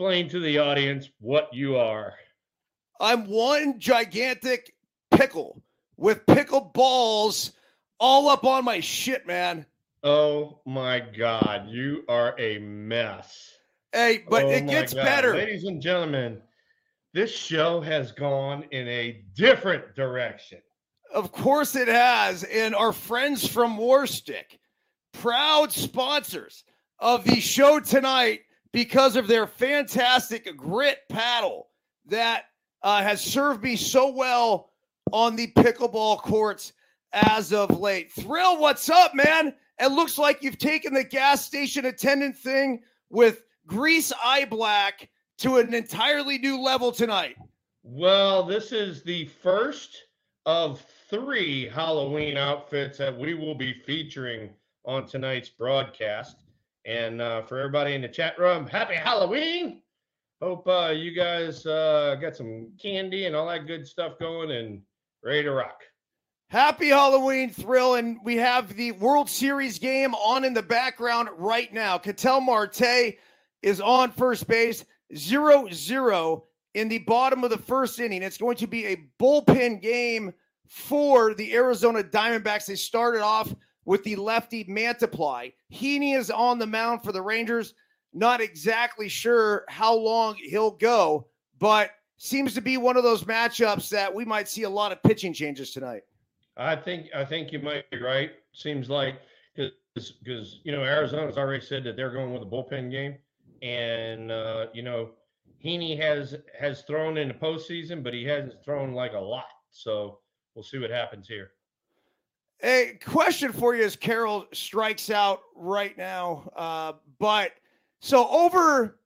explain to the audience what you are. I'm one gigantic pickle with pickle balls all up on my shit, man. Oh my God, you are a mess. Hey, but Oh it gets God. better. Ladies and gentlemen, this show has gone in a different direction. Of course it has. And our friends from Warstic, proud sponsors of the show tonight because of their fantastic grit paddle that uh, has served me so well on the pickleball courts as of late. Thrill, what's up, man? It looks like you've taken the gas station attendant thing with grease eye black to an entirely new level tonight. Well, this is the first of three Halloween outfits that we will be featuring on tonight's broadcast. And uh, for everybody in the chat room, happy Halloween! Hope uh, you guys uh, got some candy and all that good stuff going and ready to rock. Happy Halloween thrill. And we have the World Series game on in the background right now. Ketel Marte is on first base, 0 0 in the bottom of the first inning. It's going to be a bullpen game for the Arizona Diamondbacks. They started off with the lefty Mantiply. Heaney is on the mound for the Rangers. Not exactly sure how long he'll go, but seems to be one of those matchups that we might see a lot of pitching changes tonight. I think I think you might be right. Seems like because you know Arizona's already said that they're going with a bullpen game, and uh, you know Heaney has has thrown in the postseason, but he hasn't thrown like a lot. So we'll see what happens here. A question for you as Carroll strikes out right now. Uh, but so over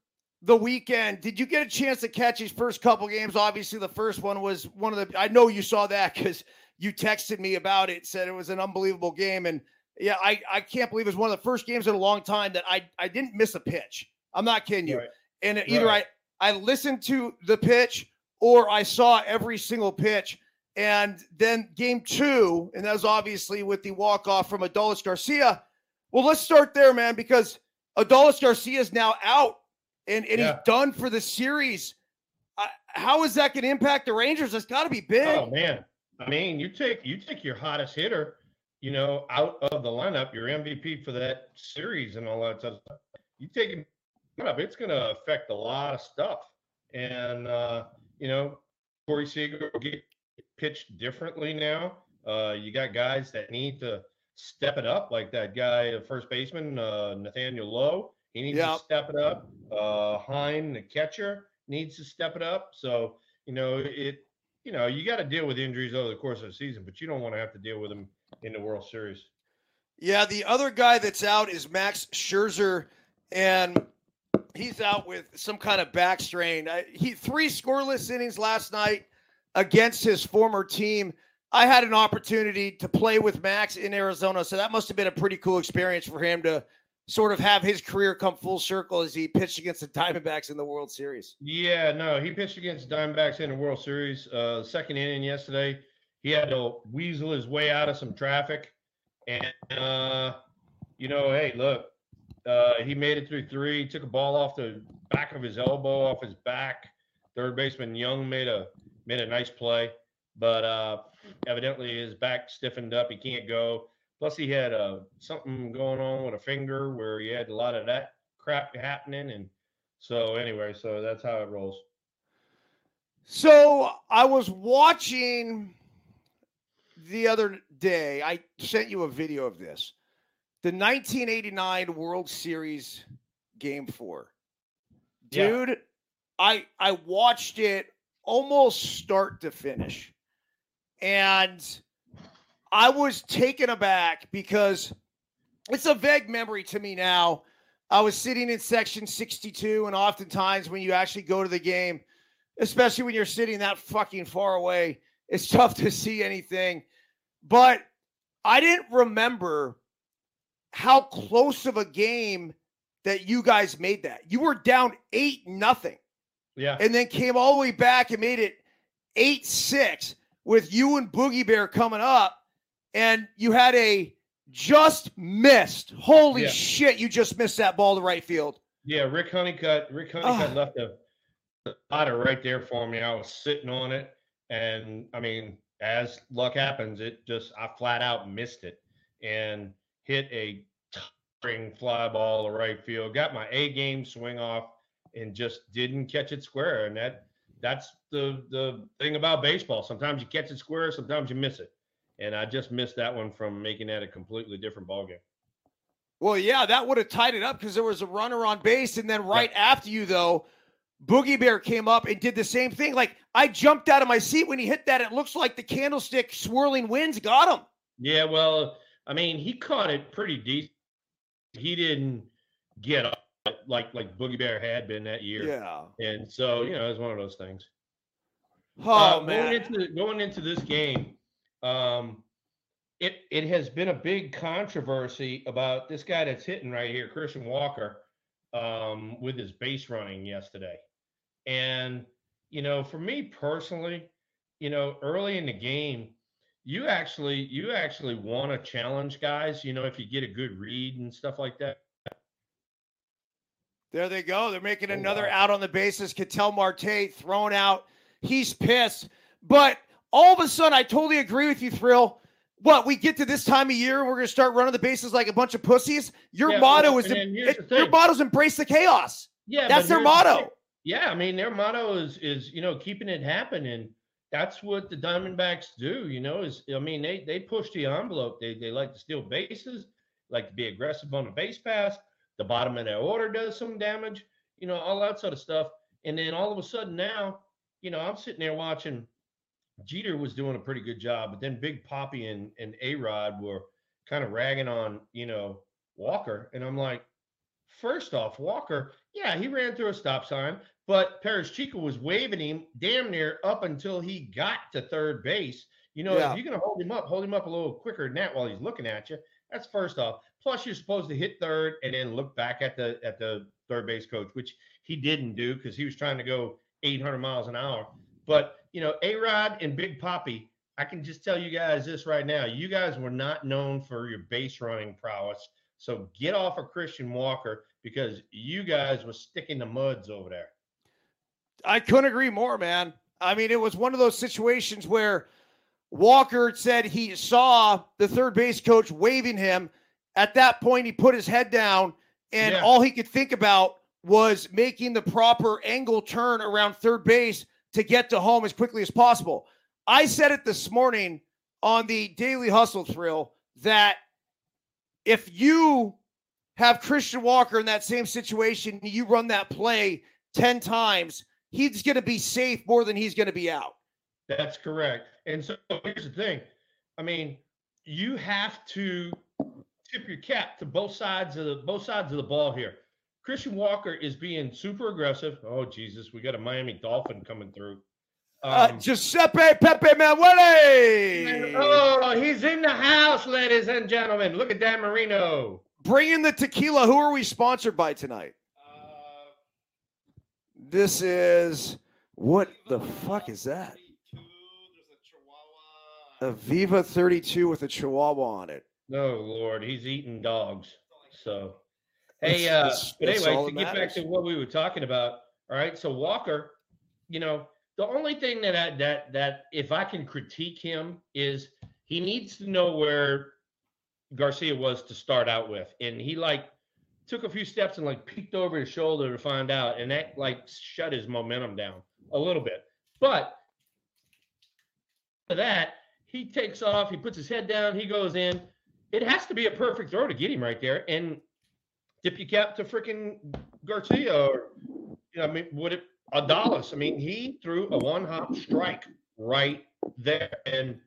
the weekend, did you get a chance to catch his first couple games? Obviously, the first one was one of the. I know you saw that because you texted me about it, said it was an unbelievable game, and yeah, I I can't believe it was one of the first games in a long time that I I didn't miss a pitch. I'm not kidding you. Right. And either Right. I I listened to the pitch or I saw every single pitch. And then game two, and that was obviously with the walk off from Adolis Garcia. Well, let's start there, man, because Adolis Garcia is now out and, and Yeah. he's done for the series. Uh, how is that going to impact the Rangers? That's got to be big. Oh man, I mean you take you take your hottest hitter, you know, out of the lineup, your MVP for that series and all that stuff. You take him of it's going to affect a lot of stuff, and uh, you know Corey Seager will get pitched differently now. Uh, you got guys that need to step it up, like that guy, the first baseman, uh, Nathaniel Lowe. He needs Yep. to step it up. Uh, Heim, the catcher, needs to step it up. So, you know, it, you know, you got to deal with injuries over the course of the season, but you don't want to have to deal with them in the World Series. Yeah, the other guy that's out is Max Scherzer, and he's out with some kind of back strain. He three scoreless innings last night against his former team. I had an opportunity to play with Max in Arizona, so that must have been a pretty cool experience for him to sort of have his career come full circle as he pitched against the Diamondbacks in the World Series. Yeah, no, he pitched against Diamondbacks in the World Series. Uh, second inning yesterday, he had to weasel his way out of some traffic, and uh, you know, hey, look, uh, he made it through three. Took a ball off the back of his elbow, off his back. Third baseman Jung made a made a nice play, but uh, evidently his back stiffened up. He can't go. Plus, he had uh, something going on with a finger where he had a lot of that crap happening, and so anyway, so that's how it rolls. So I was watching the other day. I sent you a video of this. The 1989 World Series Game 4. Yeah. Dude, I I watched it almost start to finish. And I was taken aback because it's a vague memory to me now. I was sitting in section 62 and oftentimes when you actually go to the game especially when you're sitting that fucking far away. It's tough to see anything. But I didn't remember how close of a game that you guys made that. You were down 8 nothing Yeah. and then came all the way back and made it 8 6 with you and Boogie Bear coming up. And you had a just missed. Holy Yeah. shit, you just missed that ball to right field. Yeah, Rick Honeycutt. Rick Honeycutt oh. left a spotter right there for me. I was sitting on it, and I mean, as luck happens, it just I flat out missed it and hit a towering fly ball to right field. Got my A game swing off and just didn't catch it square. And that that's the the thing about baseball. Sometimes you catch it square, sometimes you miss it. And I just missed that one from making that a completely different ball game. Well, yeah, that would have tied it up because there was a runner on base, and then right yeah. after you, though, Boogie Bear came up and did the same thing. Like I jumped out of my seat when he hit that. It looks like the candlestick swirling winds got him. Yeah, well, I mean, he caught it pretty deep. He didn't get up like like Boogie Bear had been that year. Yeah. And so, you know, it's one of those things. Oh uh, man. Going into, going into this game, um, it it has been a big controversy about this guy that's hitting right here, Christian Walker, um, with his base running yesterday. And, you know, for me personally, you know, early in the game, you actually you actually want to challenge guys, you know, if you get a good read and stuff like that. There they go. They're making oh, another wow. out on the bases. Ketel Marte thrown out. He's pissed. But all of a sudden, I totally agree with you, Thrill. What we get to this time of year, we're going to start running the bases like a bunch of pussies. Your yeah, motto well, is it, your motto is embrace the chaos. Yeah, that's their motto. The yeah, I mean their motto is is you know keeping it happening. that's what the Diamondbacks do. You know, is I mean they they push the envelope. They they like to steal bases, like to be aggressive on the base pass. The bottom of that order does some damage. You know, all that sort of stuff. And then all of a sudden now, you know, I'm sitting there watching. Jeter was doing a pretty good job, but then Big Poppy and and A Rod were kind of ragging on you know Walker, and I'm like, first off, Walker, yeah, he ran through a stop sign, but Perezchica was waving him damn near up until he got to third base. You know, yeah. if you're going to hold him up, hold him up a little quicker than that while he's looking at you. That's first off. Plus, you're supposed to hit third and then look back at the at the third base coach, which he didn't do because he was trying to go 800 miles an hour. But you know, A Rod and Big Poppy, I can just tell you guys this right now: you guys were not known for your base running prowess. So get off of Christian Walker because you guys were sticking the muds over there. I couldn't agree more, man. I mean, it was one of those situations where Walker said he saw the third base coach waving him. At that point, he put his head down, and yeah. all he could think about was making the proper angle turn around third base to get to home as quickly as possible. I said it this morning on the Daily Hustle Thrill that if you have Christian Walker in that same situation, you run that play 10 times, he's going to be safe more than he's going to be out. That's correct. And so here's the thing. I mean, you have to tip your cap to both sides of the both sides of the ball here. Christian Walker is being super aggressive. Oh Jesus, we got a Miami Dolphin coming through. Uh, um, uh, Giuseppe Pepe Manuele. Oh, he's in the house, ladies and gentlemen. Look at Dan Marino. Bring in the tequila. Who are we sponsored by tonight? Uh, this is what the fuck is that? A Viva 32 with a Chihuahua on it. No, Lord, he's eating dogs. So, hey, uh, it's, but anyway, to get back to what we were talking about. All right, so Walker, you know, the only thing that I, that that if I can critique him is he needs to know where Garcia was to start out with, and he like took a few steps and like peeked over his shoulder to find out, and that like shut his momentum down a little bit. But for that, he takes off, he puts his head down, he goes in. It has to be a perfect throw to get him right there, and tip your cap to freaking Garcia, or you know, I mean, would it Adolis? I mean, he threw a one hop strike right there, and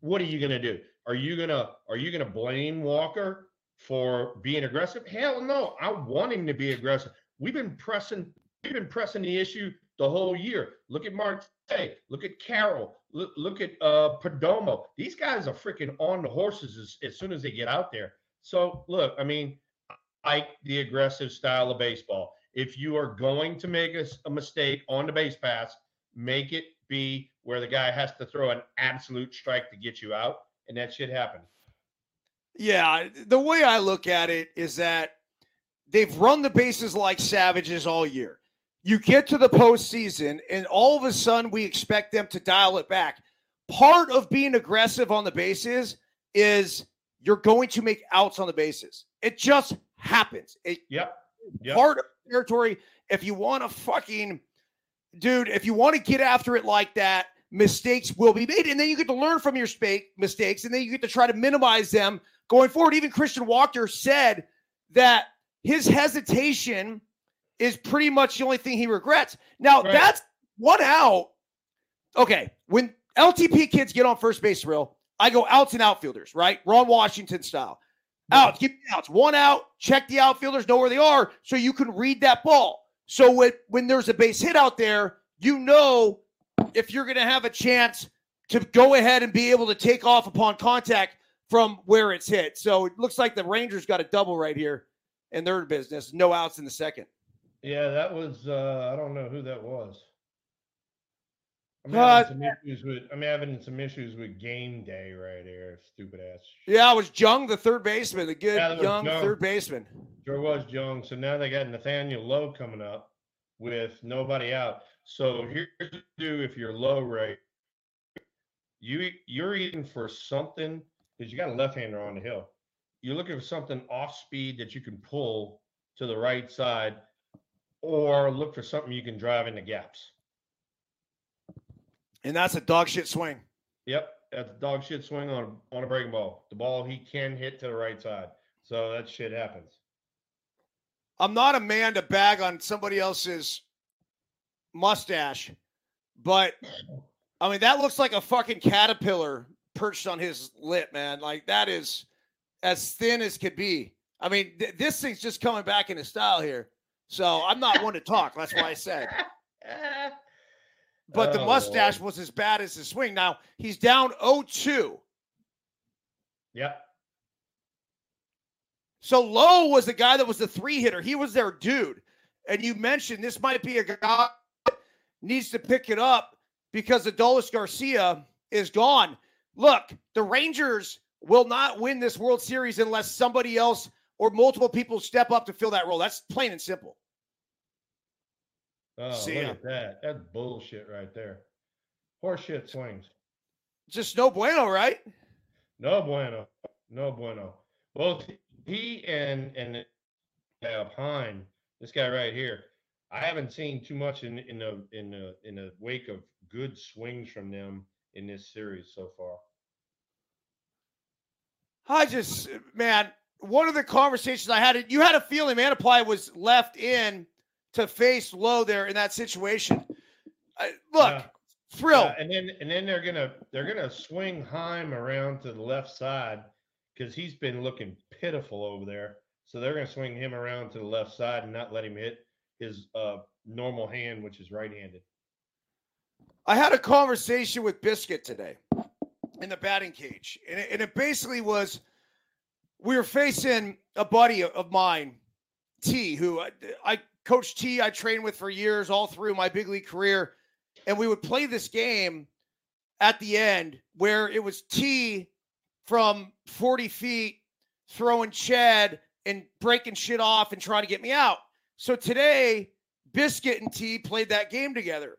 what are you gonna do? Are you gonna are you gonna blame Walker for being aggressive? Hell no. I want him to be aggressive. We've been pressing we've been pressing the issue the whole year. Look at Marte, look at Carroll, look, look at uh Perdomo. These guys are freaking on the horses as, as soon as they get out there. So look, I mean, I like the aggressive style of baseball. If you are going to make a, a mistake on the base pass, make it be where the guy has to throw an absolute strike to get you out and that shit happened. Yeah, the way I look at it is that they've run the bases like savages all year. You get to the postseason, and all of a sudden, we expect them to dial it back. Part of being aggressive on the bases is you're going to make outs on the bases. It just happens. It, Yep. Yep. Part of territory. If you want to fucking, dude, if you want to get after it like that, mistakes will be made. And then you get to learn from your spa- mistakes, and then you get to try to minimize them going forward. Even Christian Walker said that his hesitation is pretty much the only thing he regrets. Now, Right. that's one out. Okay. When LTP kids get on first base real, I go outs and outfielders, right? Ron Washington style. Outs, give me outs. One out, check the outfielders, know where they are, so you can read that ball. So when, when there's a base hit out there, you know if you're going to have a chance to go ahead and be able to take off upon contact from where it's hit. So it looks like the Rangers got a double right here in their business. No outs in the second. Yeah, that was. uh I don't know who that was. I'm Uh, having some issues with. I'm having some issues with game day right here. Stupid ass. Yeah, it was Jung, the third baseman, the good Yeah, young Jung. third baseman. Sure was Jung. So now they got Nathaniel Lowe coming up with nobody out. So here's what to do if you're Lowe right. You you're eating for something because you got a left hander on the hill. You're looking for something off speed that you can pull to the right side, or look for something you can drive into gaps. And that's a dog shit swing. Yep, that's a dog shit swing on on a breaking ball. The ball he can hit to the right side. So that shit happens. I'm not a man to bag on somebody else's mustache, but I mean that looks like a fucking caterpillar perched on his lip, man. Like that is as thin as could be. I mean, th- this thing's just coming back into style here. So I'm not one to talk. That's why I said. But the Oh, mustache Lord. was as bad as his swing. Now he's down 0-2. Yep. So Lowe was the guy that was the three hitter. He was their dude. And you mentioned this might be a guy that needs to pick it up because Adolis Garcia is gone. Look, the Rangers will not win this World Series unless somebody else or multiple people step up to fill that role. That's plain and simple. Oh, See look ya. at that. That's bullshit right there. Horseshit swings. Just no bueno, right? No bueno. No bueno. Both he and and uh, Pine, this guy right here, I haven't seen too much in in the in the in the wake of good swings from them in this series so far. I just, man, one of the conversations I had, you had a feeling Mantiply was left in to face Lowe there in that situation. I, look, Yeah. thrill. Yeah, and then and then they're gonna they're gonna swing Heim around to the left side because he's been looking pitiful over there. So they're gonna swing him around to the left side and not let him hit his uh, normal hand, which is right-handed. I had a conversation with Biscuit today in the batting cage, and it, and it basically was we were facing a buddy of mine, T, who I, I coached T, I trained with for years, all through my big league career, and we would play this game at the end where it was T from 40 feet throwing Chad and breaking shit off and trying to get me out. So today, Biscuit and T played that game together.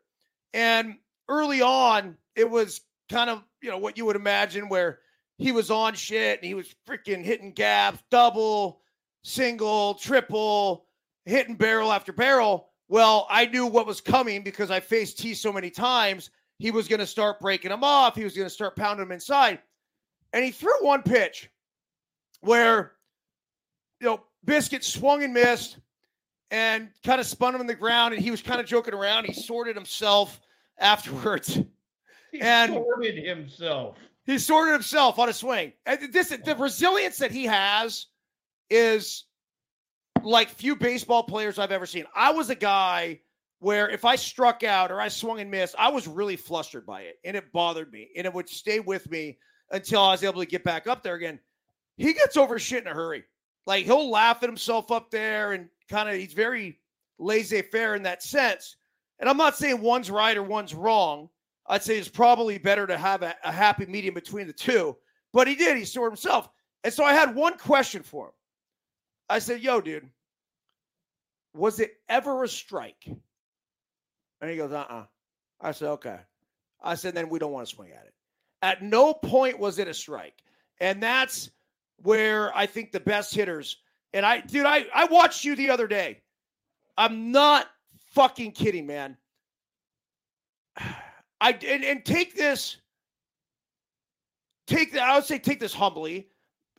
And early on, it was kind of, you know, what you would imagine where he was on shit and he was freaking hitting gaps, double, single, triple, hitting barrel after barrel. Well, I knew what was coming because I faced T so many times. He was going to start breaking him off. He was going to start pounding him inside. And he threw one pitch where, you know, Biscuit swung and missed and kind of spun him in the ground. And he was kind of joking around. He sorted himself afterwards. He And- sorted himself. He sorted himself on a swing. And this the resilience that he has is like few baseball players I've ever seen. I was a guy where if I struck out or I swung and missed, I was really flustered by it and it bothered me and it would stay with me until I was able to get back up there again. He gets over shit in a hurry. Like he'll laugh at himself up there and kind of he's very laissez-faire in that sense. And I'm not saying one's right or one's wrong. I'd say it's probably better to have a, a happy medium between the two. But he did. He sorted himself. And so I had one question for him. I said, Yo, dude, was it ever a strike? And he goes, uh uh I said, okay. I said, then we don't want to swing at it. At no point was it a strike. And that's where I think the best hitters, and I, dude, I, I watched you the other day. I'm not fucking kidding, man. I and, and take this, take that. I would say take this humbly,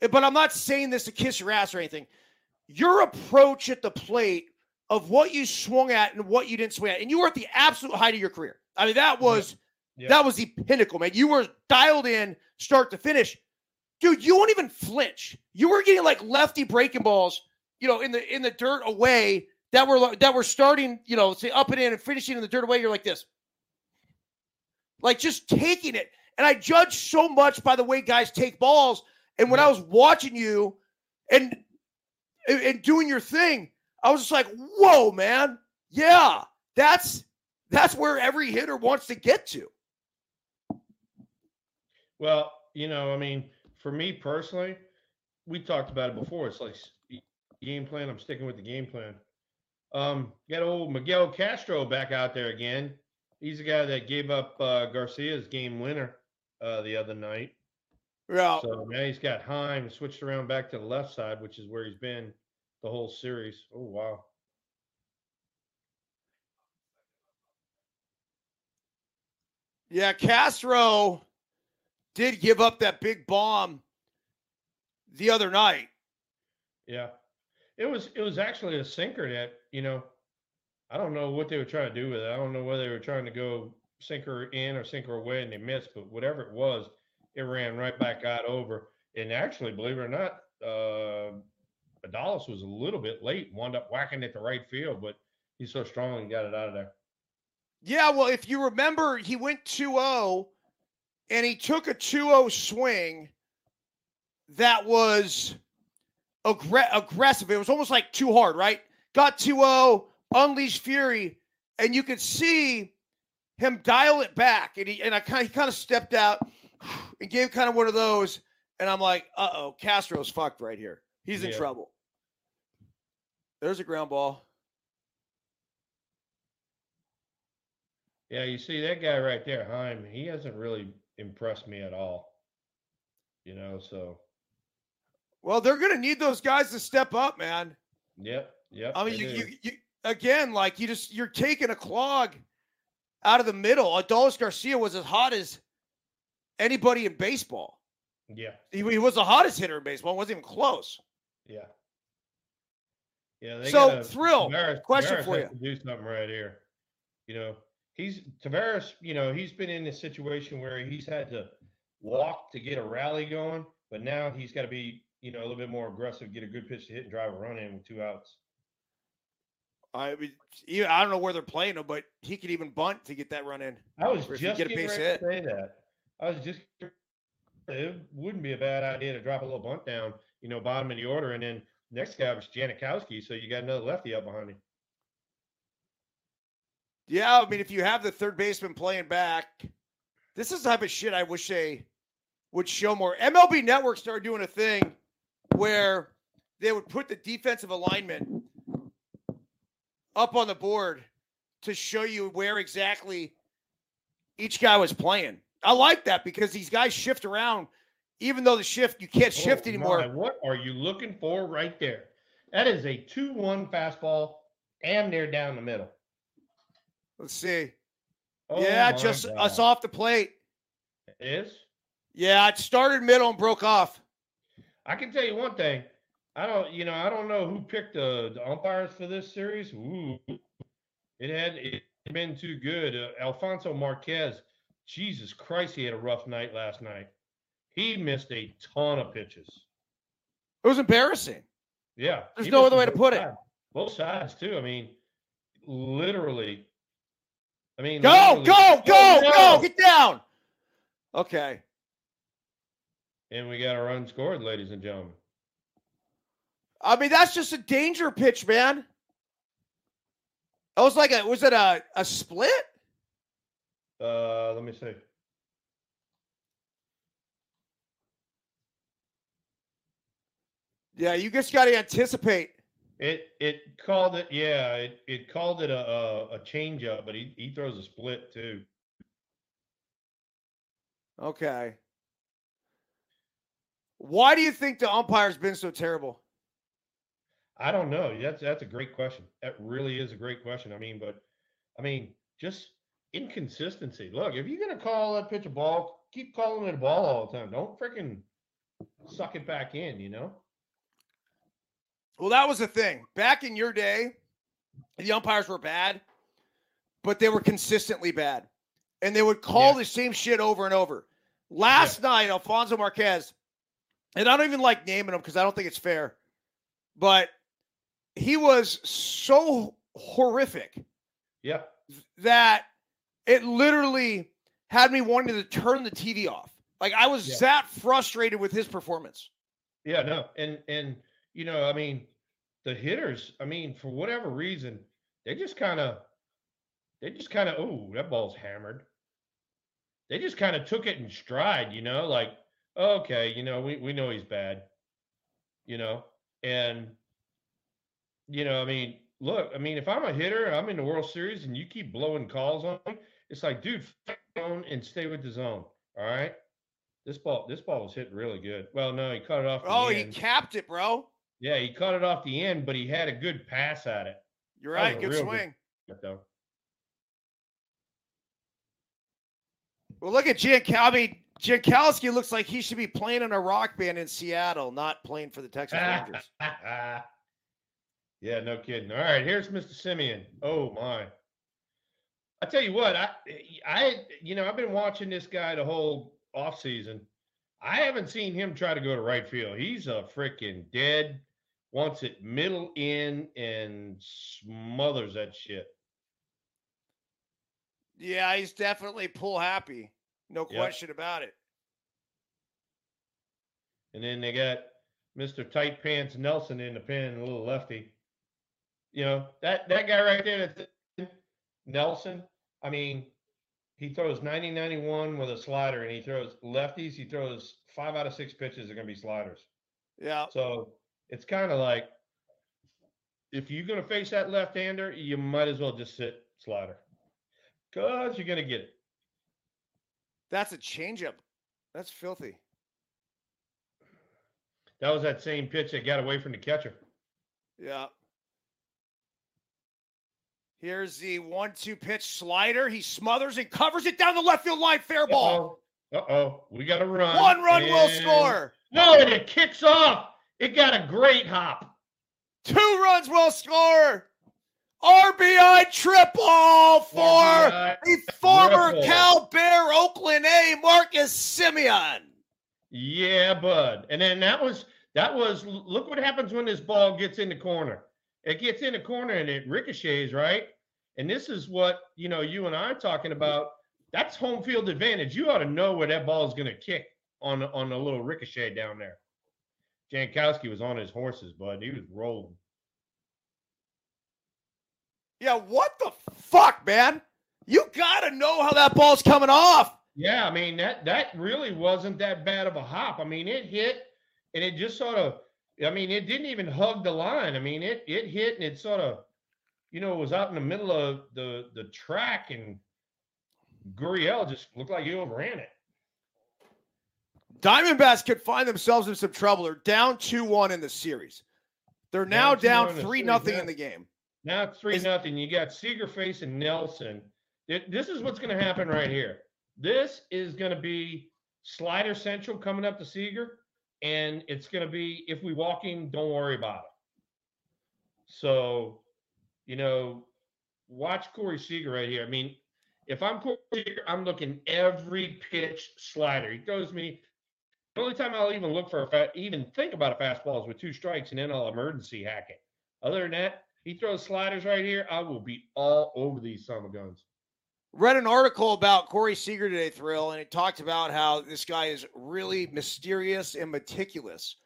but I'm not saying this to kiss your ass or anything. Your approach at the plate of what you swung at and what you didn't swing at, and you were at the absolute height of your career. I mean, that was Yeah. that was the pinnacle, man. You were dialed in, start to finish, dude. You won't even flinch. You were getting like lefty breaking balls, you know, in the in the dirt away that were that were starting, you know, say up and in and finishing in the dirt away. You're like this, like just taking it. And I judge so much by the way guys take balls. And when I was watching you and and, and doing your thing, I was just like, whoa, man. Yeah, that's that's where every hitter wants to get to. Well, you know, I mean, for me personally, we talked about it before. It's like game plan. I'm sticking with the game plan. Um, got old Miguel Castro back out there again. He's the guy that gave up uh, Garcia's game winner uh, the other night. Yeah. So now he's got Heim switched around back to the left side, which is where he's been the whole series. Oh wow. Yeah, Castro did give up that big bomb the other night. Yeah. It was it was actually a sinker that, you know, I don't know what they were trying to do with it. I don't know whether they were trying to go sinker in or sinker away and they missed, but whatever it was, it ran right back out over. And actually, believe it or not, uh Adolis was a little bit late, wound up whacking it to right field, but he's so strong he got it out of there. Yeah, well, if you remember, he went 2 0 and he took a 2 0 swing that was aggr- aggressive. It was almost like too hard, right? Got 2 0, unleashed fury, and you could see him dial it back. And he and I kind he kind of stepped out and gave kind of one of those. And I'm like, uh oh, Castro's fucked right here. He's in Yeah. trouble. There's a ground ball. Yeah, you see that guy right there, Heim, he hasn't really impressed me at all. You know, so Well, they're going to need those guys to step up, man. yep, yep. I mean, you, you, you again, like you just you're taking a clog out of the middle. Adolis Garcia was as hot as anybody in baseball. yeah, He, he was the hottest hitter in baseball. wasn't even close. yeah. Yeah, they So, Thrill, Taveras- question Taveras for to do something right here. You know, he's Taveras. You know, he's been in a situation where he's had to walk to get a rally going, but now he's got to be, you know, a little bit more aggressive, get a good pitch to hit, and drive a run in with two outs. I mean, even, I don't know where they're playing him, but he could even bunt to get that run in. I was just get a base to say that. I was just. It wouldn't be a bad idea to drop a little bunt down, you know, bottom of the order, and then next guy was Jankowski, so you got another lefty up behind him. Yeah, I mean, if you have the third baseman playing back, this is the type of shit I wish they would show more. MLB Network started doing a thing where they would put the defensive alignment up on the board to show you where exactly each guy was playing. I like that because these guys shift around, even though the shift you can't shift Oh, anymore. my, what are you looking for right there? That is a 2 1 fastball, and they're down the middle. Let's see. Oh yeah, just God. us off the plate. It is. Yeah, it started middle and broke off. I can tell you one thing. I don't, you know, I don't know who picked the, the umpires for this series. Ooh, it had it had been too good. Uh, Alfonso Marquez, Jesus Christ, he had a rough night last night. He missed a ton of pitches. It was embarrassing. Yeah, There's no other way to put it. Both sides too. I mean, literally. I mean, Go, go, Oh, go, no! go, get down. Okay. And we got a run scored, ladies and gentlemen. I mean, that's just a danger pitch, man. That was like a was it a, a split? Uh, let me see. Yeah, you just gotta anticipate. It it called it yeah it, it called it a a, a change up, but he, he throws a split too. Okay. Why do you think the umpire's been so terrible? I don't know. That's that's a great question. That really is a great question. I mean, but I mean, just inconsistency. Look, if you're gonna call that pitch a ball, keep calling it a ball all the time. Don't freaking suck it back in. You know. Well, that was the thing. Back in your day, the umpires were bad, but they were consistently bad. And they would call Yeah. the same shit over and over. Last night, Alfonso Marquez, and I don't even like naming him because I don't think it's fair, but he was so horrific Yeah. that it literally had me wanting to turn the TV off. Like I was Yeah. that frustrated with his performance. Yeah. No. And and you know, I mean, the hitters. I mean, for whatever reason, they just kind of, they just kind of, oh, that ball's hammered. They just kind of took it in stride. You know, like okay, you know, we we know he's bad. You know, and you know, I mean, look, I mean, if I'm a hitter, I'm in the World Series, and you keep blowing calls on me, it's like, dude, phone and stay with the zone. All right. This ball, this ball was hit really good. Well, no, he cut it off. Oh, he capped it, bro. Yeah, he cut it off the end, but he had a good pass at it. You're right. Good good- swing. Though. Well, look at Giancal. I mean, Jankowski looks like he should be playing in a rock band in Seattle, not playing for the Texas Rangers. yeah, no kidding. All right, here's Mr. Semien. Oh my. I tell you what, I I you know, I've been watching this guy the whole offseason. I haven't seen him try to go to right field. He's a freaking dead, wants it middle in and smothers that shit. Yeah, he's definitely pull happy. No Yep. question about it. And then they got Mr. Tight Pants Nelson in the pen, a little lefty. You know, that that guy right there, Nelson, I mean, he throws 90 91 with a slider and he throws lefties, he throws five out of six pitches are going to be sliders. Yeah. So it's kind of like if you're going to face that left hander, you might as well just sit slider because you're going to get it. That's a changeup. That's filthy. That was that same pitch that got away from the catcher. Yeah. Here's the one two pitch slider. He smothers and covers it down the left field line. Fair ball. Uh oh, we got to run. One run will score. No, and it kicks off. It got a great hop. Two runs will score. RBI triple for RBI. the former triple. Cal Bear Oakland A Marcus Semien. Yeah, bud. And then that was that was. Look what happens when this ball gets in the corner. It gets in the corner and it ricochets, right? And this is what you know. You and I are talking about. That's home field advantage. You ought to know where that ball is going to kick on on a little ricochet down there. Jankowski was on his horses, bud. He was rolling. Yeah, what the fuck, man? You gotta know how that ball's coming off. Yeah, I mean that that really wasn't that bad of a hop. I mean, it hit and it just sort of I mean, it didn't even hug the line. I mean, it it hit and it sort of you know, was out in the middle of the the track and Gurriel just looked like he overran it. Diamondbacks could find themselves in some trouble. They're down 2 1 in the series. They're now Down down the 3 series, nothing in the game. Now three Is- nothing. You got Seager facing Nelson. Th- This is what's going to happen right here. This is going to be slider central coming up to Seager, and it's going to be if we walk in, don't worry about it. So, you know, watch Corey Seager right here. I mean, if I'm Corey Seager, I'm looking every pitch slider. He throws me. The only time I'll even look for a fat, even think about a fastball is with two strikes, and then I'll emergency hack it. Other than that, he throws sliders right here. I will be all over these of guns. Read an article about Corey Seager today, Thrill, and it talked about how this guy is really mysterious and meticulous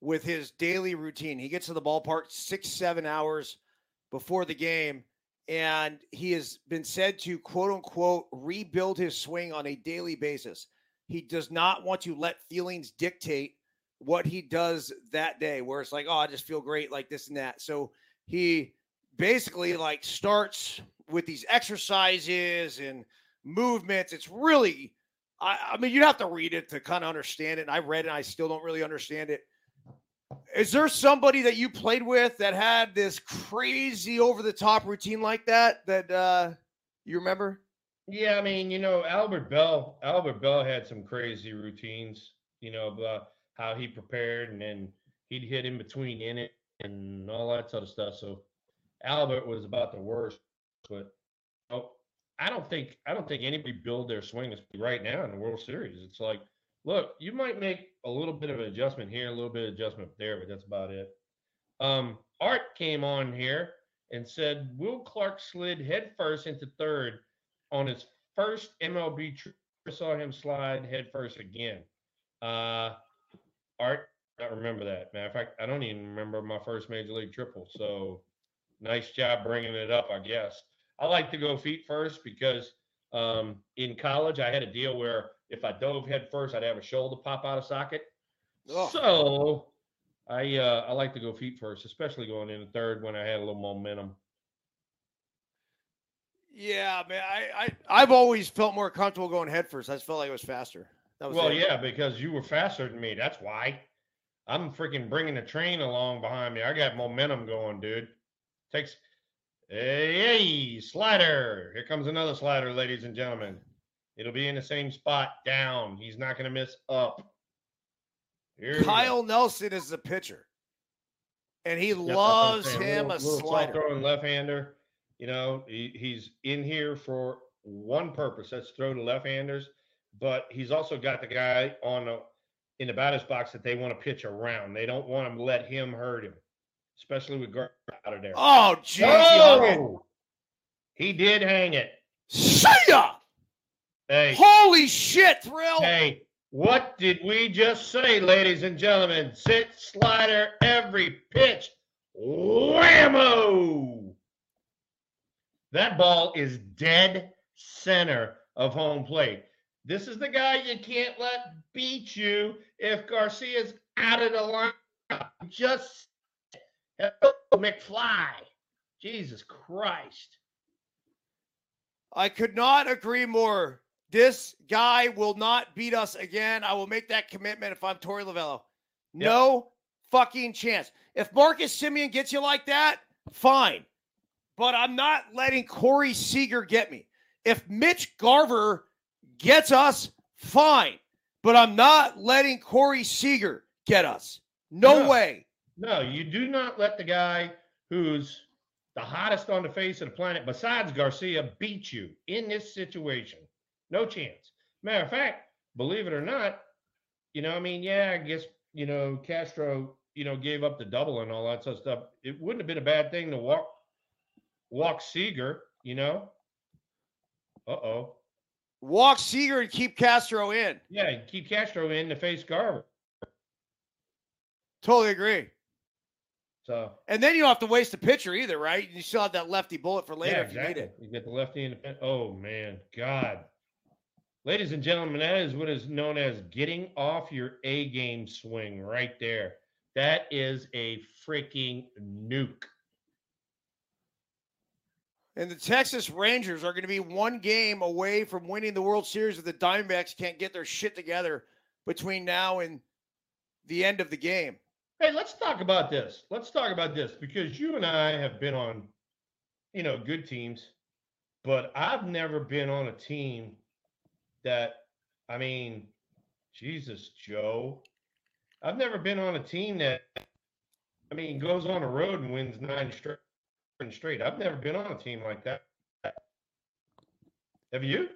with his daily routine. He gets to the ballpark six, seven hours before the game, and he has been said to quote unquote rebuild his swing on a daily basis. He does not want to let feelings dictate what he does that day, where it's like, oh, I just feel great, like this and that. So he basically like starts with these exercises and movements. It's really, I, I mean, you'd have to read it to kind of understand it. And I read it, and I still don't really understand it. Is there somebody that you played with that had this crazy over the top routine like that that uh, you remember? Yeah, I mean, you know, Albert Belle. Albert Belle had some crazy routines. You know about how he prepared, and then he'd hit in between in it and all that sort of stuff. So Albert was about the worst. But oh, I don't think I don't think anybody build their swing right now in the World Series. It's like, look, you might make a little bit of an adjustment here, a little bit of adjustment there, but that's about it. Um, Art came on here and said Will Clark slid headfirst into third on his first MLB trip. Saw him slide headfirst again. Uh, Art, I remember that. Matter of fact, I don't even remember my first major league triple. So nice job bringing it up, I guess. I like to go feet first because um, in college I had a deal where if I dove head first, I'd have a shoulder pop out of socket. Oh. So I uh, I like to go feet first, especially going in the third when I had a little momentum. Yeah, man, I, I I've always felt more comfortable going head first. I just felt like it was faster. Was well, it. yeah, because you were faster than me. That's why. I'm freaking bringing a train along behind me. I got momentum going, dude. Takes Hey, hey, slider. Here comes another slider, ladies and gentlemen. It'll be in the same spot down. He's not going to miss up. Here Kyle Nelson is the pitcher. And he yep, loves him little, a little slider. throwing left-hander. You know, he, he's in here for one purpose. That's throw to left-handers. But he's also got the guy on the in the batter's box that they want to pitch around. They don't want to let him hurt him especially with Gar out of there. Oh, jeez. Oh! He did hang it. See ya! Hey. Holy shit, Thrill. Hey, what did we just say, ladies and gentlemen? Sit slider every pitch. Whammo! That ball is dead center of home plate. This is the guy you can't let beat you if Garcia's out of the line. Just Hello, McFly. Jesus Christ. I could not agree more. This guy will not beat us again. I will make that commitment if I'm Torey Lovullo. No yep. fucking chance. If Marcus Semien gets you like that, fine. But I'm not letting Corey Seager get me. If Mitch Garver gets us, fine. But I'm not letting Corey Seager get us. No, no. way. No, you do not let the guy who's the hottest on the face of the planet, besides Garcia, beat you in this situation. No chance. Matter of fact, believe it or not, you know, I mean, yeah, I guess, you know, Castro, you know, gave up the double and all that sort of stuff. It wouldn't have been a bad thing to walk walk Seager, you know. Uh oh. Walk Seager and keep Castro in. Yeah, keep Castro in to face Garver. Totally agree. So and then you don't have to waste a pitcher either, right? You still have that lefty bullet for later yeah, exactly. if you need it. You get the lefty in the oh man, God. Ladies and gentlemen, that is what is known as getting off your A game swing right there. That is a freaking nuke. And the Texas Rangers are going to be one game away from winning the World Series if the Diamondbacks can't get their shit together between now and the end of the game. Hey, let's talk about this. Let's talk about this because you and I have been on, you know, good teams, but I've never been on a team that, I mean, Jesus, Joe, I've never been on a team that, I mean, goes on a road and wins nine straight. Straight. I've never been on a team like that. Have you?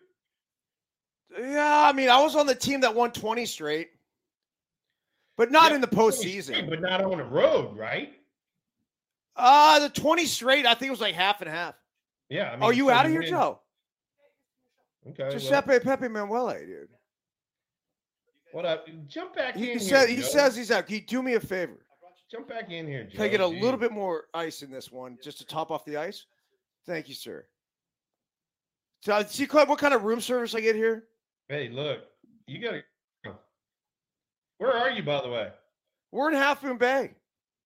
Yeah, I mean, I was on the team that won 20 straight but not yeah, in the postseason. But not on the road, right? Uh the 20 straight, I think it was like half and half. Yeah. I mean, oh, you so out of here, Joe? Okay. Giuseppe well. Pepe Manuele, dude. What up? Jump back he in. Said, here, he says he's out. Can you do me a favor? Jump back in here, Joe. Can I get a Jeez. little bit more ice in this one just to top off the ice? Thank you, sir. So, uh, see, what kind of room service I get here? Hey, look, you got to where are you, by the way? We're in Half Moon Bay.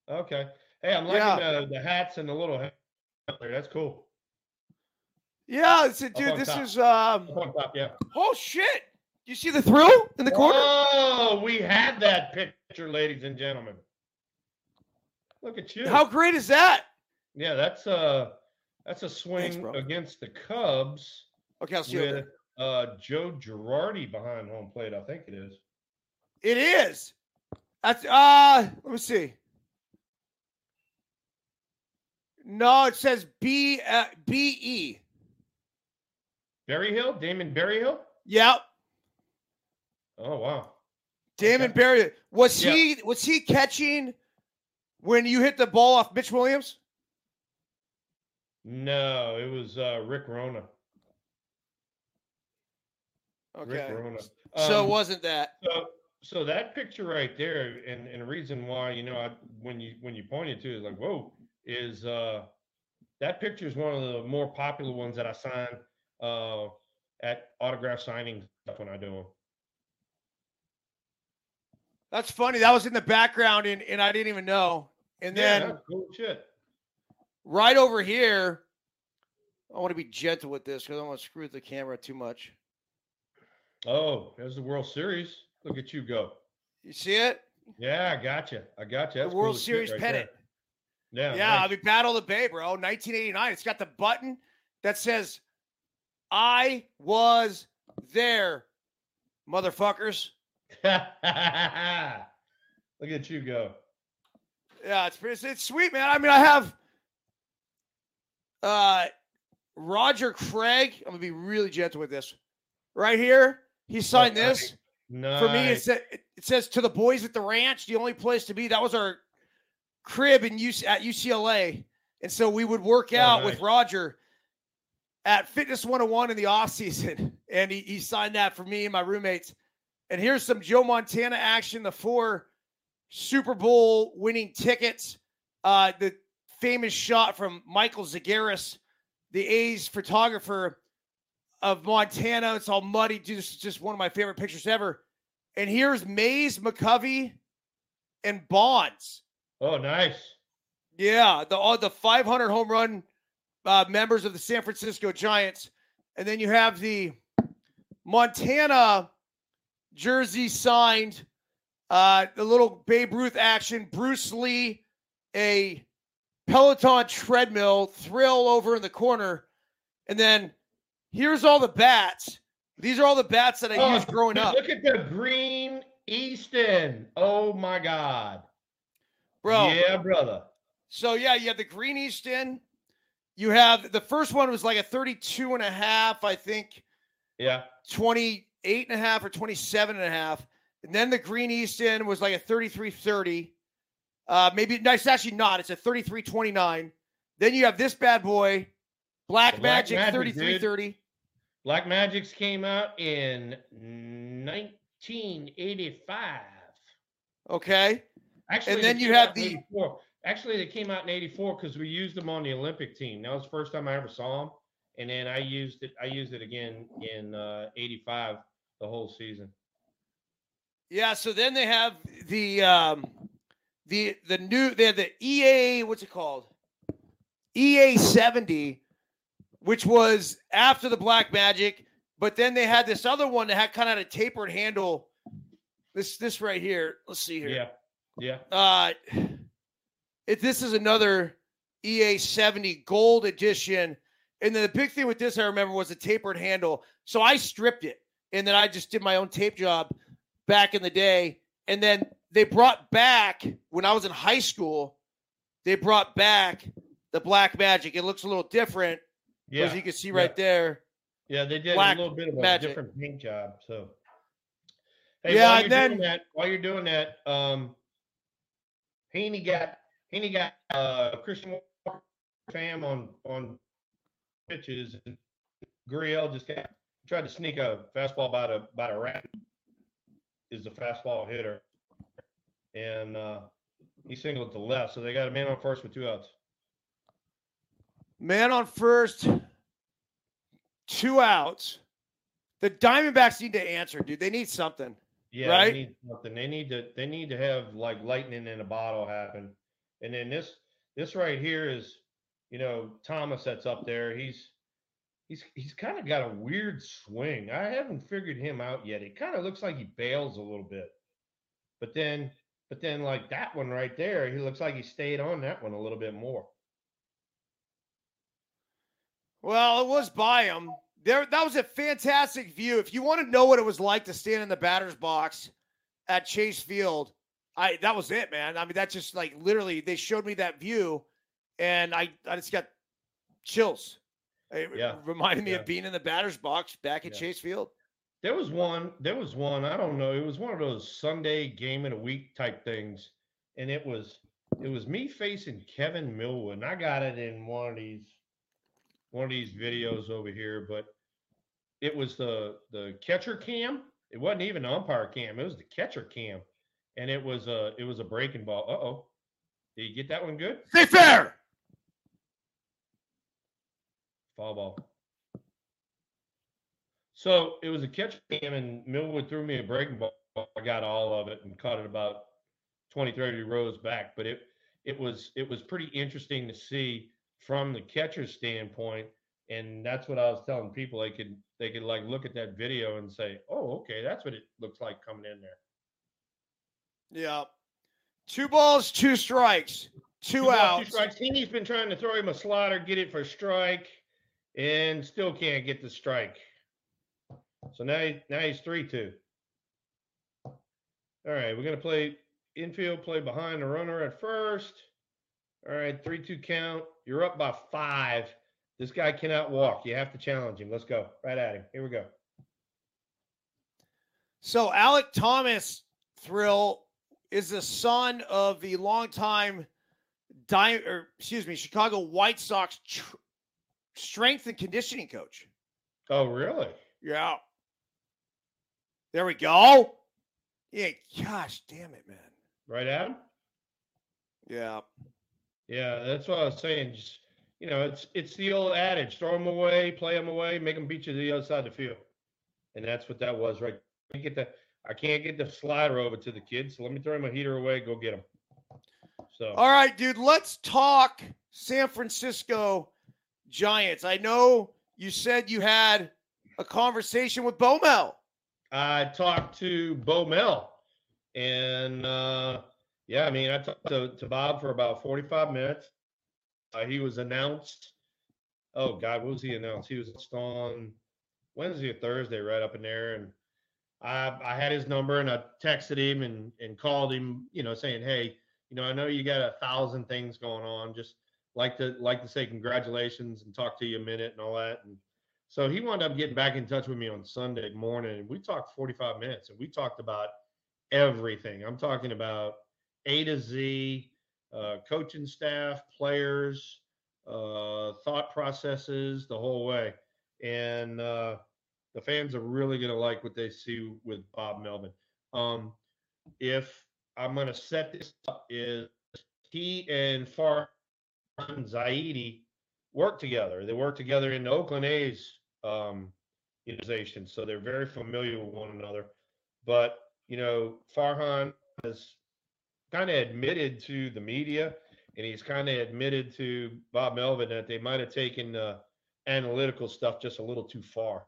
Okay. Hey, I'm liking Yeah. the, the hats and the little hat. That's cool. Yeah, a, dude. This top. is um. Top, yeah. Oh shit! You see the thrill in the corner? Oh, we had that picture, ladies and gentlemen. Look at you. How great is that? yeah, that's uh that's a swing bro. against the Cubs Okay, I'll see you. with there. uh Joe Girardi behind home plate. I think it is. It is. That's uh. Let me see. No, it says B uh, B E. Berryhill, Damon Berryhill. Yep. Oh wow. Damon Okay. Barry. Was Yeah. he was he catching when you hit the ball off Mitch Williams? No, it was uh Rick Wrona. Rick Okay. Wrona. So it Um, wasn't that. So, so that picture right there, and, and the reason why, you know, I, when you when you pointed to it, like, whoa, is uh, that picture is one of the more popular ones that I sign uh, at autograph signing stuff when I do them. That's funny. That was in the background and, and I didn't even know. And yeah, then that's cool shit. right over here, I want to be gentle with this because I don't want to screw the camera too much. Oh, there's the World Series. Look at you go. You see it? Yeah, I got you. I got you. The World cool Series right pennant. there. Yeah, Yeah, I nice. mean, Battle of the Bay, bro. 1989. It's got the button that says, I was there, motherfuckers. Look at you go. Yeah, it's pretty, it's sweet, man. I mean, I have uh Roger Craig. I'm gonna be really gentle with this. Right here, he signed nice. this. Nice. For me, it, sa- it says to the boys at the ranch, the only place to be. That was our crib in UC, at UCLA. And so we would work Oh, out with. Roger at Fitness 101 in the off season. And he, he signed that for me and my roommates. And here's some Joe Montana action, the four Super Bowl winning tickets. Uh, the famous shot from Michael Zagaris, the A's photographer of Montana. It's all muddy. Dude, this is just one of my favorite pictures ever. And here's Mays, McCovey, and Bonds. Oh, nice. Yeah, the all the 500 home run uh, members of the San Francisco Giants, and then you have the Montana jersey signed. Uh, the little Babe Ruth action. Bruce Lee, a Peloton treadmill, thrill over in the corner, and then here's all the bats. These are all the bats that I Oh, used growing dude, up, Look at the green Easton. Oh my God. bro. Yeah, brother. So yeah, you have the Green Easton. You have the first one was like a 32 and a half, I think Yeah. 28 and a half or 27 and a half. And then the Green Easton was like a 33.30. Uh maybe no, it's actually not. It's a 33.29. Then you have this bad boy, Black Black Magic, Magic, dude. 33.30. Black Magics came out in 1985. Okay. Actually, And then you have the- 84. Actually, they came out in 84 because we used them on the Olympic team. That was the first time I ever saw them. And then I used it. I used it again in uh, 85 the whole season. Yeah, so then they have the um the the new they have the EA what's it called? EA 70 which was after the Black Magic, but then they had this other one that had kind of had a tapered handle. This this right here. Let's see here. Yeah. Yeah. Uh it this is another EA 70 gold edition. And then the big thing with this I remember was a tapered handle. So I stripped it and then I just did my own tape job back in the day. And then they brought back when I was in high school, they brought back the Black Magic. It looks a little different Yeah. as you can see yeah. right there. Yeah, they did Black a little bit of a Magic. different paint job. So, hey, Yeah, while and you're then- doing that, while you're doing that, um, Heaney got Heaney got uh Christian Walker fam on on pitches, and Gurriel just got, tried to sneak a fastball by the by the rack. Is the fastball hitter, and uh he singled to left, so they got a man on first with two outs. Man on first, two outs. The Diamondbacks need to answer, dude. They need something. Yeah, Right? they need something. They need to they need to have like lightning in a bottle happen. And then this this right here is, you know, Thomas that's up there. He's he's he's kind of got a weird swing. I haven't figured him out yet. It kind of looks like he bails a little bit. But then but then like that one right there, he looks like he stayed on that one a little bit more. Well, it was by him. There, that was a fantastic view. If you want to know what it was like to stand in the batter's box at Chase Field, I that was it, man. I mean, that's just like literally they showed me that view, and I I just got chills. It Yeah, reminded me yeah. of being in the batter's box back at Yeah. Chase Field. There was one. There was one. I don't know. It was one of those Sunday game in a week type things, and it was it was me facing Kevin Millwood. And I got it in one of these one of these videos over here, but it was the the catcher cam. It wasn't even umpire cam. It was the catcher cam, and it was a it was a breaking ball. Uh oh. Did you get that one good? Stay fair. Foul ball. So it was a catch cam, and Millwood threw me a breaking ball. I got all of it and caught it about 20, 30 rows back. But it it was it was pretty interesting to see from the catcher's standpoint. And that's what I was telling people. They could they could like look at that video and say, "Oh, okay, that's what it looks like coming in there." Yeah. Two balls, two strikes, two, balls, outs. strikes. Heaney's been trying to throw him a slider, get it for a strike, and still can't get the strike. So now, he, now he's three two. All right, we're gonna play infield, play behind the runner at first. All right, three two count. You're up by five. This guy cannot walk. You have to challenge him. Let's go. Right at him. Here we go. So Alec Thomas Thrill is the son of the longtime Di- or excuse me, Chicago White Sox tr- strength and conditioning coach. Oh, really? Yeah. There we go. Yeah, gosh damn it, man. Right him? Yeah. Yeah, that's what I was saying. Just you know, it's it's the old adage: throw them away, play them away, make them beat you to the other side of the field, and that's what that was. Right? Can't get the I can't get the slider over to the kid, so let me throw a heater away. Go get him. So All right, dude, let's talk San Francisco Giants. I know you said you had a conversation with Bomel. I talked to Bo Mel, and uh, yeah, I mean, I talked to, to Bob for about 45 minutes. Uh, he was announced. Oh God, what was he announced? He was on Wednesday or Thursday, right up in there, and I I had his number and I texted him and and called him, you know, saying, hey, you know, I know you got a thousand things going on. Just like to like to say congratulations and talk to you a minute and all that. And so he wound up getting back in touch with me on Sunday morning, and we talked 45 minutes, and we talked about everything. I'm talking about A to Z, uh, coaching staff, players, uh, thought processes, the whole way. And uh, the fans are really going to like what they see with Bob Melvin. Um, if I'm going to set this up, is he and Farhan Zaidi work together. They work together in the Oakland A's um, organization, so they're very familiar with one another. But you know, Farhan has kind of admitted to the media, and he's kind of admitted to Bob Melvin that they might have taken the analytical stuff just a little too far.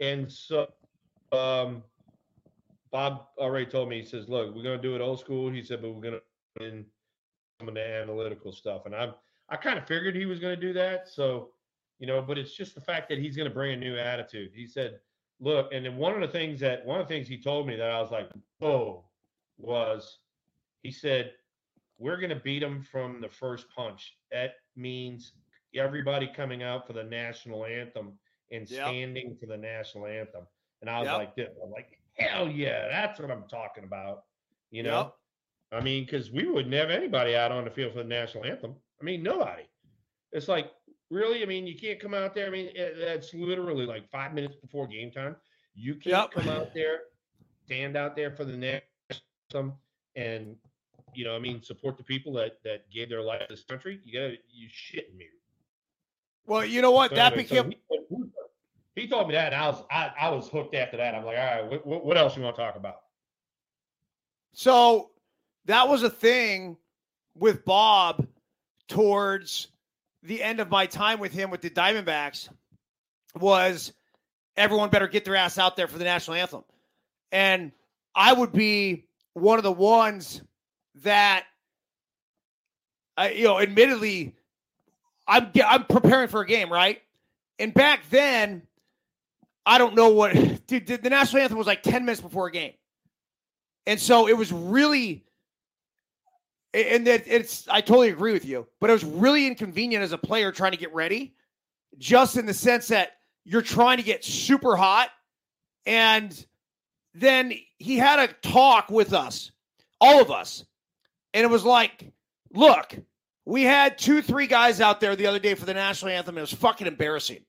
And so, um, Bob already told me. He says, "Look, we're going to do it old school." He said, "But we're going to in some of the analytical stuff." And I'm I kind of figured he was going to do that. So, you know, but it's just the fact that he's going to bring a new attitude. He said, look, and then one of the things that one of the things he told me that I was like, oh, was he said, we're going to beat them from the first punch. That means everybody coming out for the national anthem and Yep. standing for the national anthem. And I was Yep. like, this. I'm like, hell yeah, that's what I'm talking about. You know, Yep. I mean, because we wouldn't have anybody out on the field for the national anthem. I mean, nobody. It's like, really? I mean, you can't come out there. I mean, eh, it, literally like five minutes before game time. You can't come out there, stand out there for the national anthem, and you know, I mean, support the people that that gave their life to this country. You gotta, you shitting me. Well, you know what? So that anyway, became he told me that, and I was I, I was hooked after that. I'm like, all right, what, what, else you want to talk about? So that was a thing with Bob towards the end of my time with him with the Diamondbacks was everyone better get their ass out there for the national anthem. And I would be one of the ones that I, you know, admittedly, I'm I'm preparing for a game, right? And back then, I don't know what dude. The national anthem was like ten minutes before a game, and so it was really, and that it's. I totally agree with you, but it was really inconvenient as a player trying to get ready, just in the sense that you're trying to get super hot, and then he had a talk with us, all of us, and it was like, look, we had two, three guys out there the other day for the national anthem. It was fucking embarrassing.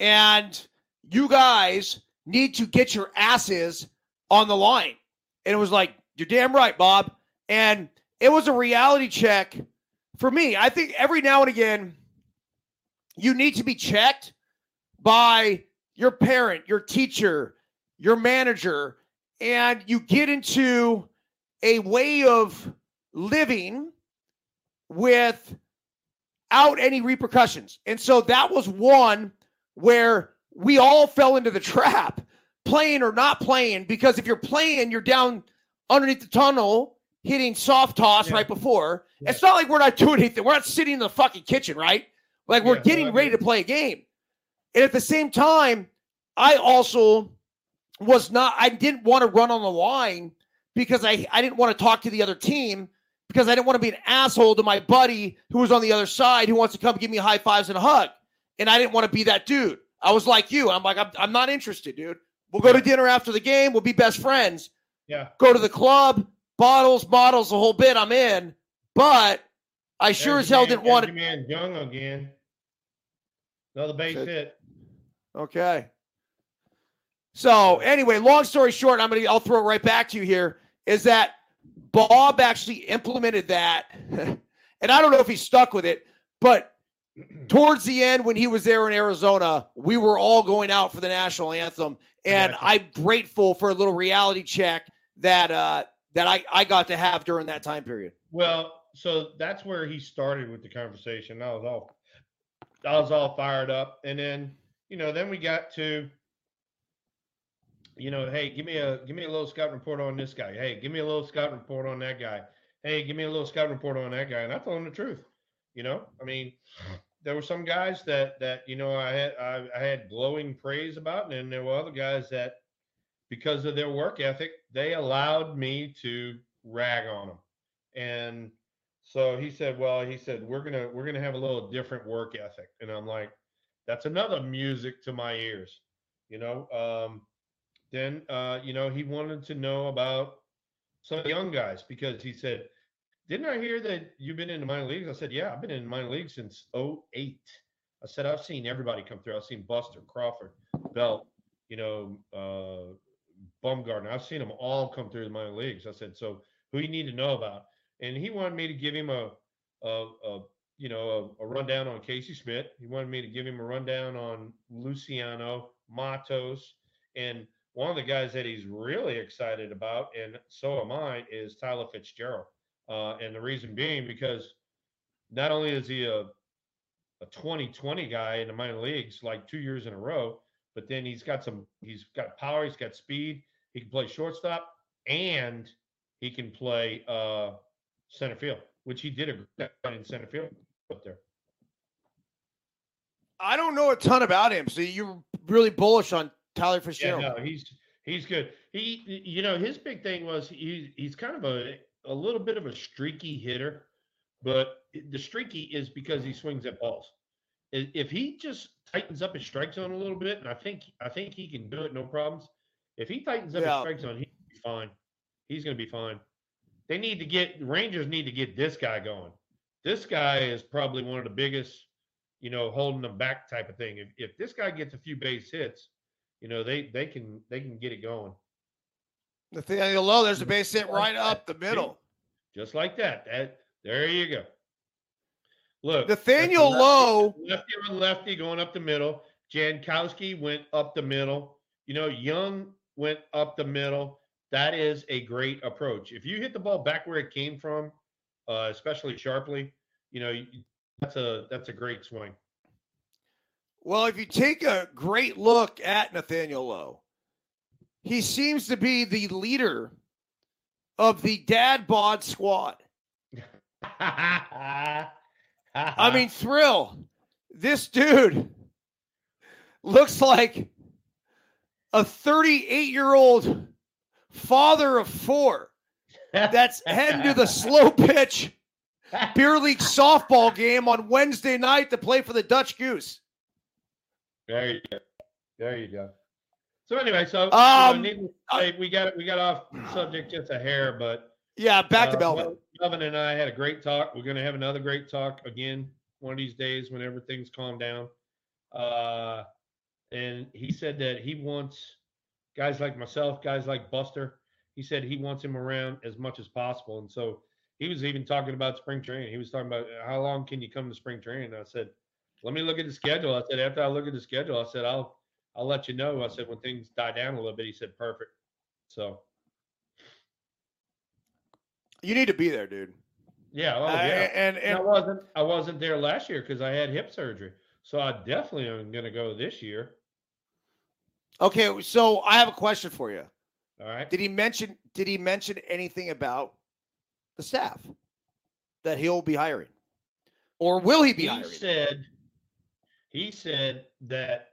And you guys need to get your asses on the line. And it was like, you're damn right, Bob. And it was a reality check for me. I think every now and again, you need to be checked by your parent, your teacher, your manager, and you get into a way of living without any repercussions. And so that was one where we all fell into the trap, playing or not playing, because if you're playing, you're down underneath the tunnel hitting soft toss yeah. right before. Yeah. It's not like we're not doing anything. We're not sitting in the fucking kitchen, right? Like we're yeah, getting ready to play a game. And at the same time, I also was not, I didn't want to run on the line because I, I didn't want to talk to the other team because I didn't want to be an asshole to my buddy who was on the other side who wants to come give me high fives and a hug. And I didn't want to be that dude. I was like you. I'm like, I'm, I'm not interested, dude. We'll go to dinner after the game. We'll be best friends. Yeah. Go to the club, bottles, bottles, the whole bit. I'm in. But I sure as hell didn't want to. Man, Jung again. Another base Good. hit. Okay. So anyway, long story short, I'm gonna I'll throw it right back to you here. Is that Bob actually implemented that. and I don't know if he stuck with it, but towards the end when he was there in Arizona, we were all going out for the national anthem. And I'm grateful for a little reality check that uh that I, I got to have during that time period. Well, so that's where he started with the conversation. I was all I was all fired up. And then, you know, then we got to you know, hey, give me a give me a little scout report on this guy. Hey, give me a little scout report on that guy. Hey, give me a little scout report on that guy. And I told him the truth. You know, I mean, there were some guys that that you know I had I, I had glowing praise about, and then there were other guys that because of their work ethic, they allowed me to rag on them. And so he said, "Well, he said we're gonna we're gonna have a little different work ethic," and I'm like, "That's another music to my ears," you know. Um, then uh, you know he wanted to know about some young guys because he said, "Didn't I hear that you've been in the minor leagues?" I said, "Yeah, I've been in the minor leagues since 08. I said, "I've seen everybody come through. I've seen Buster, Crawford, Belt, you know, uh, Bumgarner. I've seen them all come through the minor leagues." I said, "So who you need to know about?" And he wanted me to give him a, a, a you know, a, a, rundown on Casey Schmitt. He wanted me to give him a rundown on Luciano Matos and one of the guys that he's really excited about, and so am I, is Tyler Fitzgerald. Uh, and the reason being because not only is he a a 2020 guy in the minor leagues like two years in a row, but then he's got some he's got power, he's got speed, he can play shortstop, and he can play uh, center field, which he did a great in center field up there. I don't know a ton about him, so you're really bullish on Tyler Fitzgerald. Yeah, no, he's he's good. He, you know, his big thing was he he's kind of a a little bit of a streaky hitter, but the streaky is because he swings at balls. If he just tightens up his strike zone a little bit, and I think I think he can do it no problems. If he tightens up yeah. his strike zone, he's fine. He's going to be fine. They need to get Rangers need to get this guy going. This guy is probably one of the biggest, you know, holding them back type of thing. If if this guy gets a few base hits, you know, they they can they can get it going. Nathaniel Lowe, there's a base hit right up the middle. Just like that. That there you go. Look, Nathaniel lefty, Lowe, lefty on lefty going up the middle. Jankowski went up the middle. You know, Jung went up the middle. that is a great approach. If you hit the ball back where it came from, uh, especially sharply, you know, that's a that's a great swing. Well, if you take a great look at Nathaniel Lowe, he seems to be the leader of the dad bod squad. I mean, thrill. This dude looks like a 38 year old father of four that's heading to the slow pitch beer league softball game on Wednesday night to play for the Dutch Goose. There you go. There you go. So anyway, so Um, you know, to say, we got we got off subject just a hair, but Yeah, back to uh, Belvin. Melvin and I had a great talk. We're going to have another great talk again one of these days when everything's calmed down. Uh, and he said that he wants guys like myself, guys like Buster. He said he wants him around as much as possible. And so he was even talking about spring training. He was talking about how long can you come to spring training? I said, let me look at the schedule. I said, after I look at the schedule, I said, I'll I'll let you know. I said, when things die down a little bit, he said, perfect. So You need to be there, dude. yeah, oh yeah. and And I wasn't I wasn't there last year because I had hip surgery. So I definitely am gonna go this year. okay, so I have a question for you. All right. Did he mention did he mention anything about the staff that he'll be hiring? Or will he be He hiring? said he said that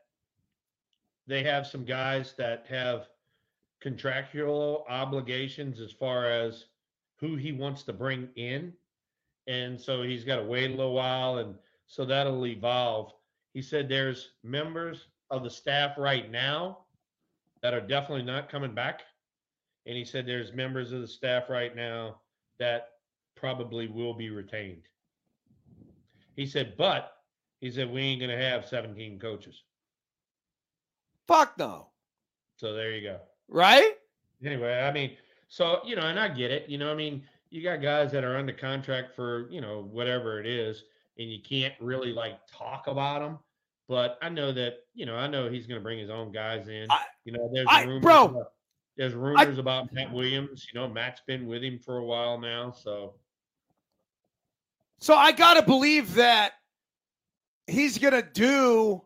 they have some guys that have contractual obligations as far as who he wants to bring in. And so he's got to wait a little while and so that'll evolve. He said there's members of the staff right now that are definitely not coming back. And he said there's members of the staff right now that probably will be retained. He said, but he said we ain't gonna have 17 coaches. Fuck no. So there you go. Right? Anyway, I mean, so you know, and I get it. You know, I mean, you got guys that are under contract for you know whatever it is, and you can't really like talk about them. But I know that you know, I know he's gonna bring his own guys in. I- you know, there's I- rumors. bro, about, there's rumors about Matt Williams. You know, Matt's been with him for a while now, so So I gotta believe that he's gonna do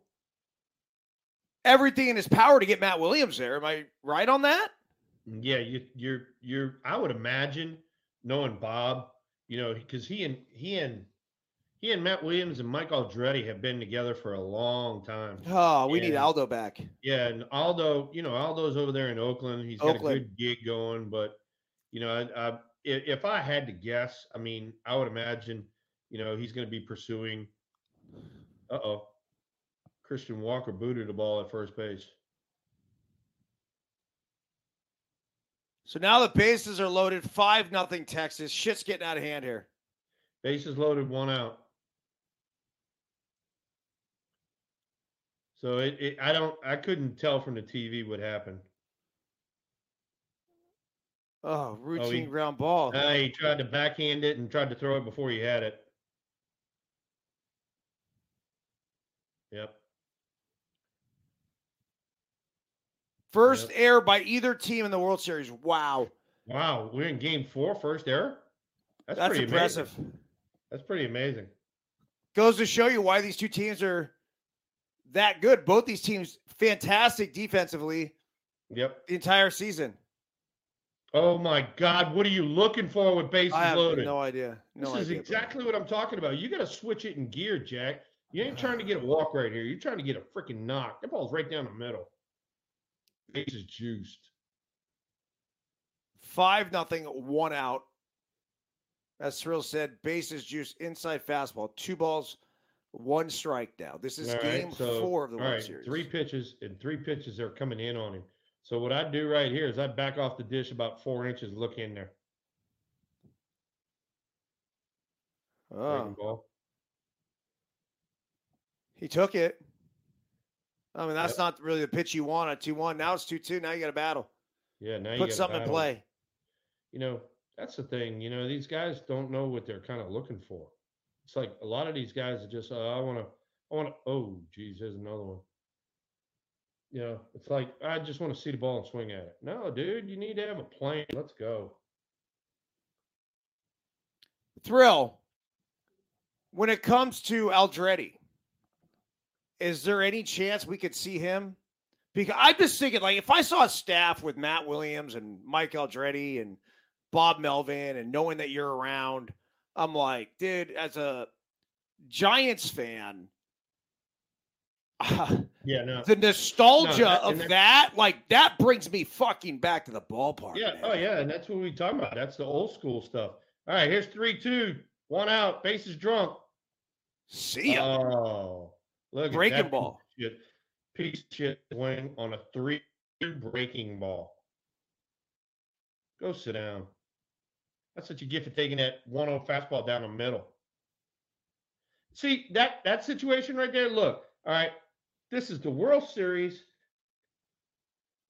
everything in his power to get Matt Williams there. Am I right on that? Yeah, you, you're you're. I would imagine knowing Bob, you know, because he and he and he and Matt Williams and Mike Aldrete have been together for a long time. Oh, we need Aldo back. Yeah, and Aldo, you know, Aldo's over there in Oakland. He's got a good gig going, but you know, I, I, if, if I had to guess, I mean, I would imagine, you know, he's going to be pursuing. Uh oh, Christian Walker booted the ball at first base. So now the bases are loaded. Five nothing Texas. Shit's getting out of hand here. Bases loaded, one out. So it, it, I don't, I couldn't tell from the TV what happened. Oh, routine he- ground ball. Uh, he tried to backhand it and tried to throw it before he had it. Yep. First Yep. error by either team in the World Series. Wow. Wow, we're in game four, first error. That's, That's pretty impressive. Amazing. That's pretty amazing. Goes to show you why these two teams are that good. Both these teams fantastic defensively Yep. the entire season. Oh my God, what are you looking for with bases I have loaded? no idea. No this is idea, bro. exactly what I'm talking about. You got to switch it in gear, Jack. You ain't trying to get a walk right here. You're trying to get a freaking knock. That ball's right down the middle. Base is juiced. Five nothing, one out. As Thrill said, bases juice inside fastball, two balls, one strike now. This is All right, game so- four of the World right, Series. three pitches and three pitches are coming in on him. So what I do right here is I back off the dish about four inches, look in there. Oh, he took it. I mean, that's Yep. not really the pitch you want A 2 1. Now it's 2 2. Now you got to battle. Yeah, now you Put something in play. You know, that's the thing. You know, these guys don't know what they're kind of looking for. It's like a lot of these guys are just, uh, I want to, I want to. Oh, geez, there's another one. You know, it's like I just want to see the ball and swing at it. No, dude, you need to have a plan. Let's go. Thrill. When it comes to Aldrete, is there any chance we could see him? Because I'm just thinking, like, if I saw a staff with Matt Williams and Mike Aldrete and Bob Melvin and knowing that you're around, I'm like, dude, as a Giants fan, yeah, no. The nostalgia no, that, of that, like that brings me fucking back to the ballpark. Yeah, man. oh yeah, and that's what we talking about. That's the old school stuff. All right, here's three, two, one out, bases drunk. See ya. Oh, look breaking ball. Piece of shit, piece of shit swing on a three breaking ball. Go sit down. That's what you get for taking that 1-0 fastball down the middle. See that that situation right there. Look, all right, this is the World Series.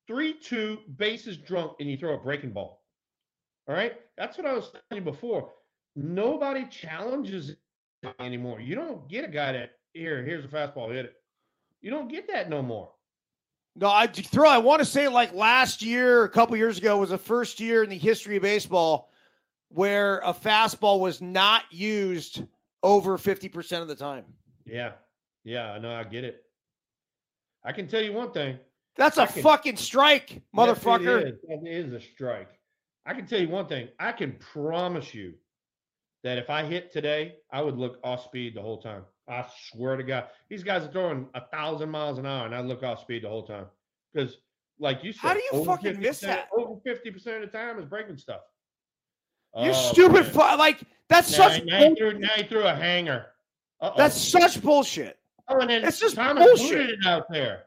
3 2, bases drunk, and you throw a breaking ball. All right? That's what I was telling you before. Nobody challenges anymore. You don't get a guy that, here, here's a fastball, hit it. You don't get that no more. No, I throw. I want to say like last year, a couple years ago, was the first year in the history of baseball where a fastball was not used over fifty percent of the time. Yeah, yeah, I know. I get it. I can tell you one thing. That's a can, fucking strike, motherfucker. Yes, it is. That is a strike. I can tell you one thing. I can promise you that if I hit today, I would look off speed the whole time. I swear to God, these guys are throwing a thousand miles an hour, and I look off speed the whole time because, like you said, how do you fucking miss that? Over fifty percent of the time is breaking stuff. You oh, stupid fu- like that's now, such. Now he, threw, now he threw a hanger. Uh-oh. That's such bullshit. Oh, and then it's just Thomas bullshit it out there.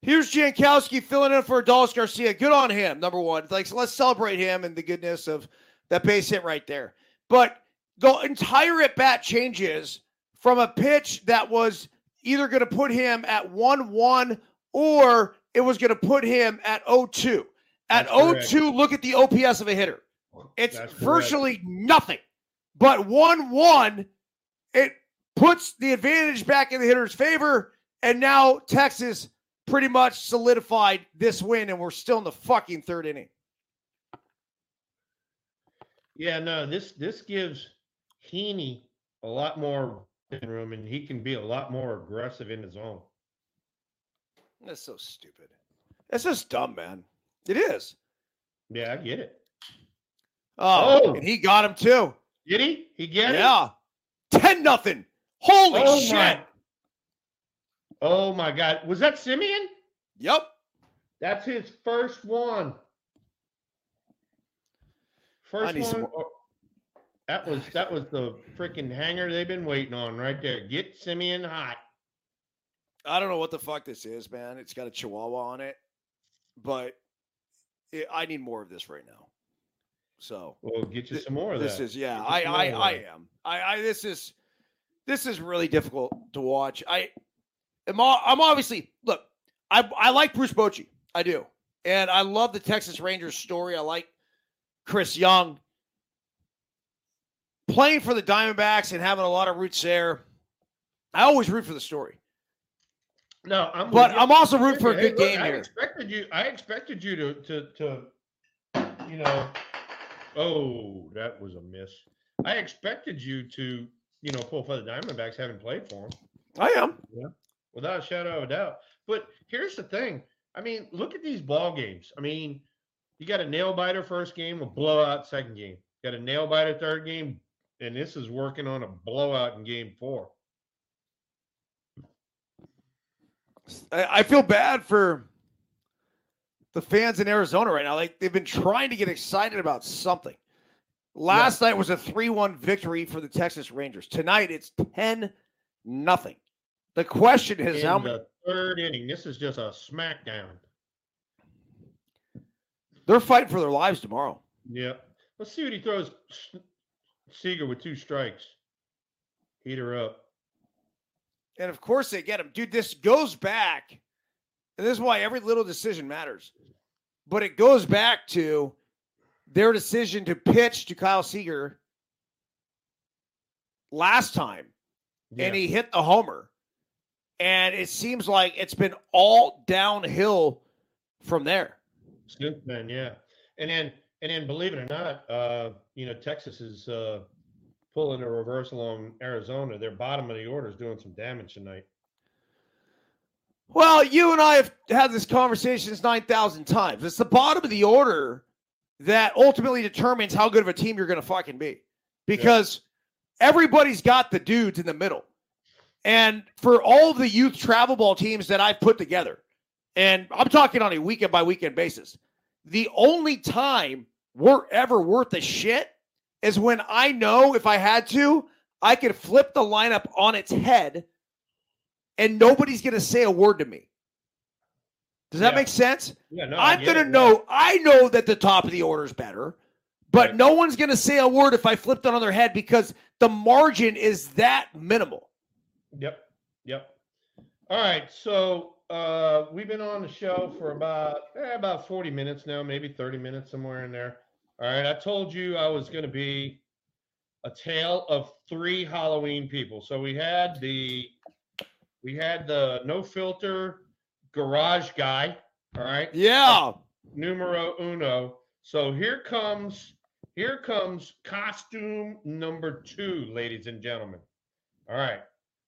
Here's Jankowski filling in for Adolis Garcia. Good on him. Number one, like so let's celebrate him and the goodness of that base hit right there. But the entire at bat changes from a pitch that was either going to put him at 1 1 or it was going to put him at 0 2. At 0 2, look at the OPS of a hitter. It's virtually nothing. But 1 1, it puts the advantage back in the hitter's favor. And now Texas pretty much solidified this win, and we're still in the fucking third inning. Yeah, no, this this gives Heaney a lot more room, and he can be a lot more aggressive in his own. That's so stupid. That's just dumb, man. It is. Yeah, I get it. Oh, oh. and he got him too. Did he? He get it? Yeah. 10 nothing. Holy oh shit. My. Oh my God. Was that Semien? Yep. That's his first one. First one. Some... Oh, uh, that was that was the freaking hanger they've been waiting on right there. Get Semien hot. I don't know what the fuck this is, man. It's got a chihuahua on it, but it, I need more of this right now. So we'll get you th- some more of this that. is yeah. I I, I am. I I this is this is really difficult to watch. I am All, I'm obviously look. I I like Bruce Bochy. I do, and I love the Texas Rangers story. I like Chris Young playing for the Diamondbacks and having a lot of roots there. I always root for the story. No, I'm but I'm also rooting for a good hey, game I here. Expected you. I expected you to to to you know Oh, that was a miss. I expected you to, you know, pull for the Diamondbacks, having played for them. I am. Yeah, without a shadow of a doubt. But here's the thing. I mean, look at these ball games. I mean, you got a nail biter first game, a blowout second game. You got a nail biter third game, and this is working on a blowout in game four. I feel bad for the fans in Arizona right now. Like they've been trying to get excited about something. Last yeah. night was a 3-1 victory for the Texas Rangers. Tonight it's 10 nothing. The question is in how many third inning. This is just a smackdown. They're fighting for their lives tomorrow. Yeah. Let's see what he throws Seager with two strikes. Heat her up. And of course they get him. Dude, this goes back and this is why every little decision matters. But it goes back to their decision to pitch to Kyle Seager last time, yeah. and he hit the homer. and it seems like it's been all downhill from there. Since then, yeah, and then and then believe it or not, uh, you know Texas is uh, pulling a reversal on Arizona. Their bottom of the order is doing some damage tonight. Well, you and I have had this conversation nine thousand times. It's the bottom of the order that ultimately determines how good of a team you're going to fucking be, because yeah. everybody's got the dudes in the middle. And for all the youth travel ball teams that I've put together, and I'm talking on a weekend by weekend basis, the only time we're ever worth a shit is when I know if I had to, I could flip the lineup on its head and nobody's going to say a word to me. Does that yeah. make sense? Yeah, no, I'm going to know, I know that the top of the order is better, but right. no one's going to say a word if I flipped it on their head because the margin is that minimal. Yep. Yep. All right. So uh, we've been on the show for about eh, about 40 minutes now, maybe 30 minutes, somewhere in there. All right. I told you I was going to be a tale of three Halloween people. So we had the we had the no filter garage guy. All right. Yeah. Numero uno. So here comes here comes costume number two, ladies and gentlemen. All right.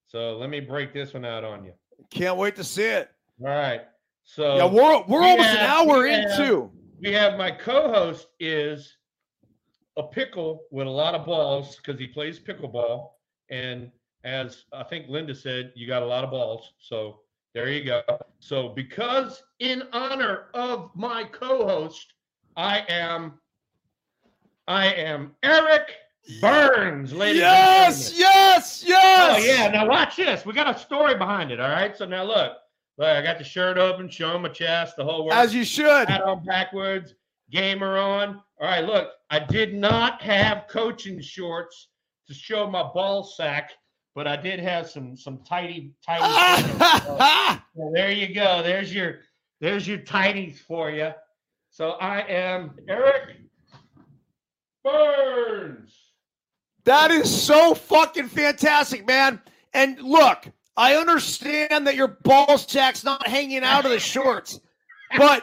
So let me break this one out on you. Can't wait to see it. All right. So yeah, we're we're we almost have, an hour into. We have my co-host is a pickle with a lot of balls because he plays pickleball, and as I think Linda said, you got a lot of balls. So there you go. So because in honor of my co-host, I am I am Eric Byrnes, ladies. Yes, yes, yes. Oh yeah. Now watch this. We got a story behind it. All right. So now look, look. I got the shirt open, showing my chest, the whole work. As you should. Hat on backwards, gamer on. All right. Look, I did not have coaching shorts to show my ball sack, but I did have some some tidy tidy. so, there you go. There's your there's your tidies for you. So I am Eric Byrnes. That is so fucking fantastic, man. And look, I understand that your ball sack's not hanging out of the shorts, but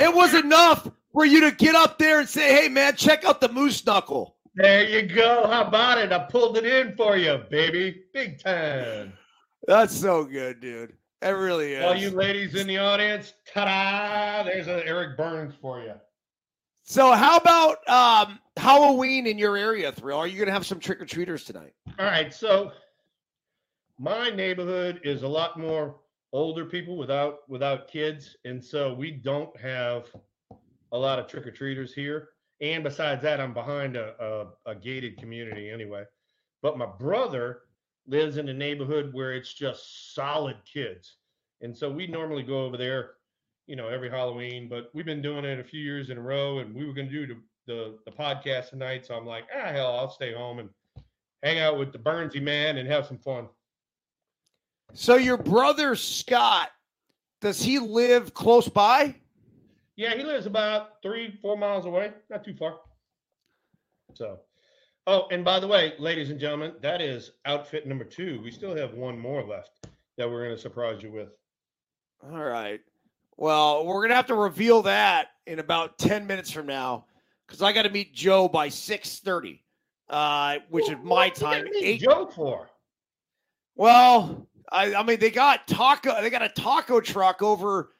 it was enough for you to get up there and say, hey, man, check out the moose knuckle. There you go. How about it? I pulled it in for you, baby. Big time. That's so good, dude. It really is. All you ladies in the audience, ta da! There's an Eric Byrnes for you. So, how about um, Halloween in your area, Thrill? Are you going to have some trick or treaters tonight? All right. So, my neighborhood is a lot more older people without without kids, and so we don't have a lot of trick or treaters here. And besides that, I'm behind a, a, a gated community anyway. But my brother lives in a neighborhood where it's just solid kids, and so we normally go over there you know, every Halloween, but we've been doing it a few years in a row, and we were going to do the, the, the podcast tonight. So I'm like, ah, hell, I'll stay home and hang out with the Byrnsie man and have some fun. So your brother Scott, does he live close by? Yeah, he lives about three, four miles away, not too far. So, oh, and by the way, ladies and gentlemen, that is outfit number two. We still have one more left that we're going to surprise you with. All right. Well, we're gonna have to reveal that in about ten minutes from now, because I got to meet Joe by six thirty, uh, which is my time. Eight Joe for? Well, I, I mean they got taco. They got a taco truck over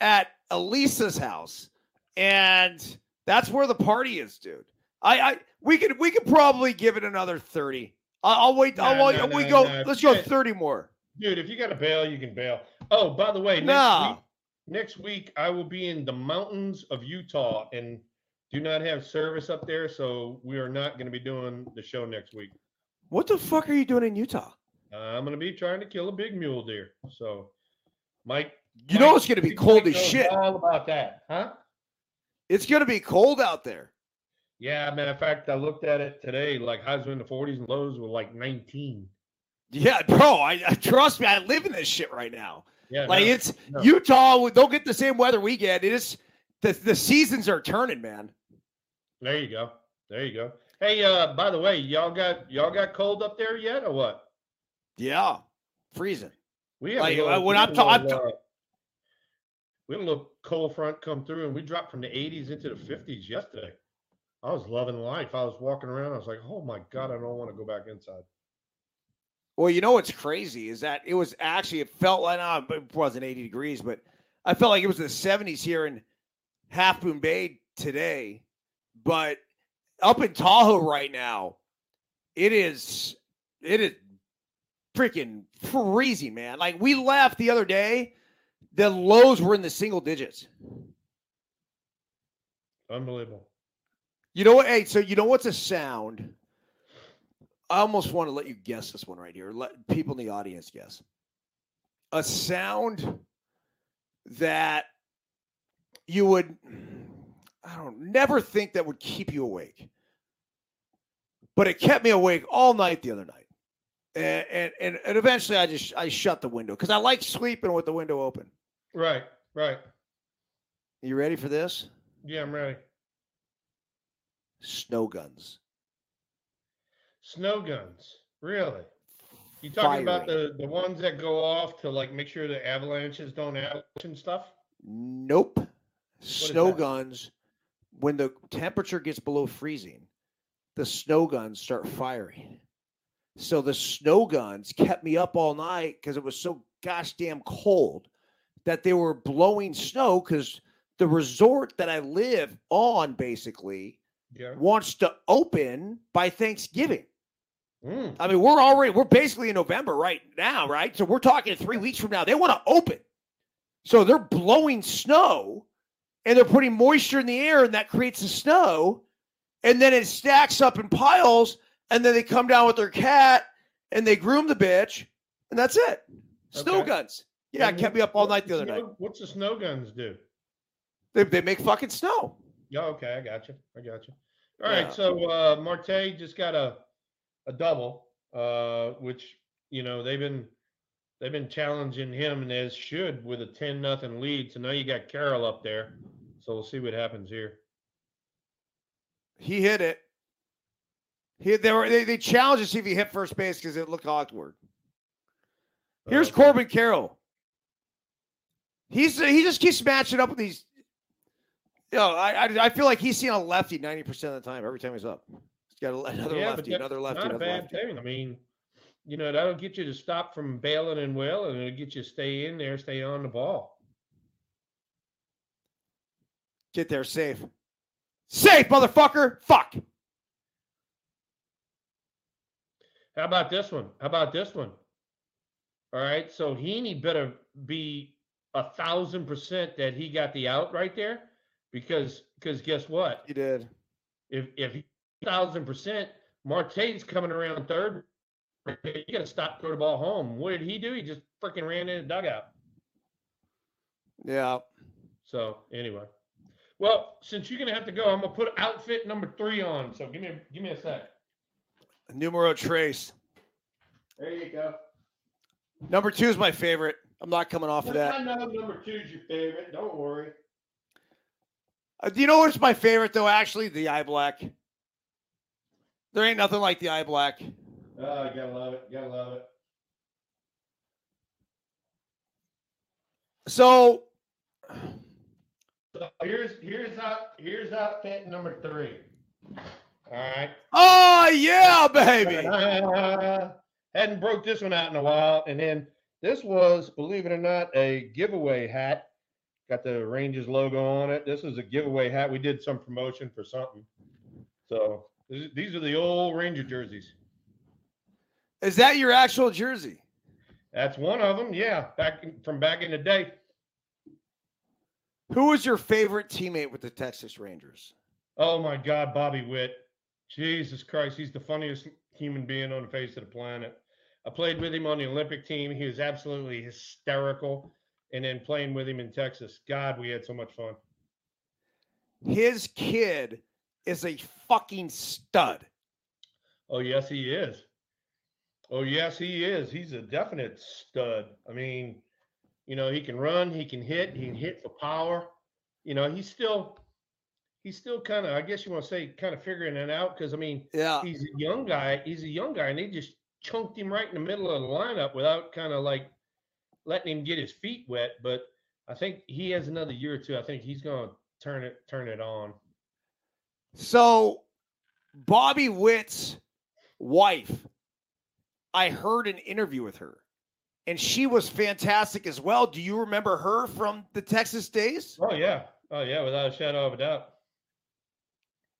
at Elisa's house, and that's where the party is, dude. I, I we could we could probably give it another thirty. I'll, I'll wait. I'll, I'll we go. Let's go thirty more, dude. If you got to bail, you can bail. Oh, by the way, no next week I will be in the mountains of Utah and do not have service up there, so we are not going to be doing the show next week. What the fuck are you doing in Utah? Uh, I'm going to be trying to kill a big mule deer. So, Mike, you Mike, know it's going to be cold as shit. All about that, huh? It's going to be cold out there. Yeah, matter of fact, I looked at it today. Like highs were in the 40s and lows were like 19. Yeah, bro. I, I trust me. I live in this shit right now. Yeah, like no, it's no. Utah. They'll get the same weather we get. It is the the seasons are turning, man. There you go. There you go. Hey, uh, by the way, y'all got y'all got cold up there yet, or what? Yeah, freezing. We had Like, a uh, little, when I'm a ta- uh, we had a little cold front come through, and we dropped from the 80s into the 50s yesterday. I was loving life. I was walking around. I was like, "Oh my god, I don't want to go back inside." Well, you know what's crazy is that it was actually it felt like uh, it wasn't 80 degrees, but I felt like it was the 70s here in Half Moon Bay today. But up in Tahoe right now, it is it is freaking freezing, man. Like we left the other day, the lows were in the single digits. Unbelievable. You know what? Hey, so you know what's a sound? I almost want to let you guess this one right here. Let people in the audience guess. A sound that you would, I don't never think that would keep you awake, but it kept me awake all night the other night. And and and, and eventually, I just I shut the window because I like sleeping with the window open. Right, right. You ready for this? Yeah, I'm ready. Snow guns. Snow guns. Really? You talking about the the ones that go off to like make sure the avalanches don't avalanche and stuff? Nope. Snow that? guns, when the temperature gets below freezing, the snow guns start firing. So the snow guns kept me up all night because it was so gosh damn cold that they were blowing snow because the resort that I live on basically Yeah. wants to open by Thanksgiving. Mm. I mean, we're already we're basically in November right now, right? So we're talking three weeks from now. They want to open. So they're blowing snow and they're putting moisture in the air, and that creates the snow, and then it stacks up in piles, and then they come down with their cat and they groom the bitch, and that's it. Snow Okay. guns. Yeah, it kept me up all night the other night. What's the snow guns do? They, they make fucking snow. Yeah, okay, I got you. I got you. All right, Yeah. so uh Marte just got a a double, uh, which you know they've been they've been challenging him and as should with a ten nothing lead. So now you got Carroll up there. So we'll see what happens here. He hit it. He they were they, they challenged to see if he hit first base because it looked awkward. Here's Corbin Carroll. He's he just keeps matching up with these. You know, I I, I feel like he's seeing a lefty ninety percent of the time. Every time he's up, got another yeah, lefty, another lefty, Not a bad lefty. thing. I mean, you know that'll get you to stop from bailing and wailing, and it'll get you to stay in there, stay on the ball. Get there safe, safe, motherfucker. Fuck. How about this one? How about this one? All right, so Heaney better be a thousand percent that he got the out right there, because because guess what? He did. If if he thousand percent, Marte's coming around third. You got to stop, throw the ball home. What did he do? He just freaking ran in the dugout. Yeah. So anyway, well, since you're gonna have to go, I'm gonna put outfit number three on. So give me a, give me a sec. Numero trace. There you go. Number two is my favorite. I'm not coming off of that. I know number two's your favorite. Don't worry. Uh, do you know what's my favorite though? Actually, the eye black. There ain't nothing like the eye black. Oh, gotta love it. Gotta love it. So So here's here's out here's outfit number three. All right. Oh yeah, baby. Hadn't broke this one out in a while, and then this was, believe it or not, a giveaway hat. Got the Rangers logo on it. This is a giveaway hat. We did some promotion for something. So these are the old Ranger jerseys. Is that your actual jersey? That's one of them. Yeah, back in, from back in the day. Who was your favorite teammate with the Texas Rangers? Oh my God, Bobby Witt. Jesus Christ, he's the funniest human being on the face of the planet. I played with him on the Olympic team. He was absolutely hysterical. And then playing with him in Texas, God, we had so much fun. His kid is a fucking stud. Oh, yes, he is. Oh, yes, he is. He's a definite stud. I mean, you know, he can run, he can hit, he can hit for power. You know, he's still, he's still kind of, I guess you want to say, kind of figuring it out. Because I mean, Yeah. he's a young guy. He's a young guy, and they just chunked him right in the middle of the lineup without kind of like, letting him get his feet wet, but I think he has another year or two. I think he's going to turn it turn it on. So, Bobby Witt's wife, I heard an interview with her, and she was fantastic as well. Do you remember her from the Texas days? Oh yeah, oh yeah, without a shadow of a doubt.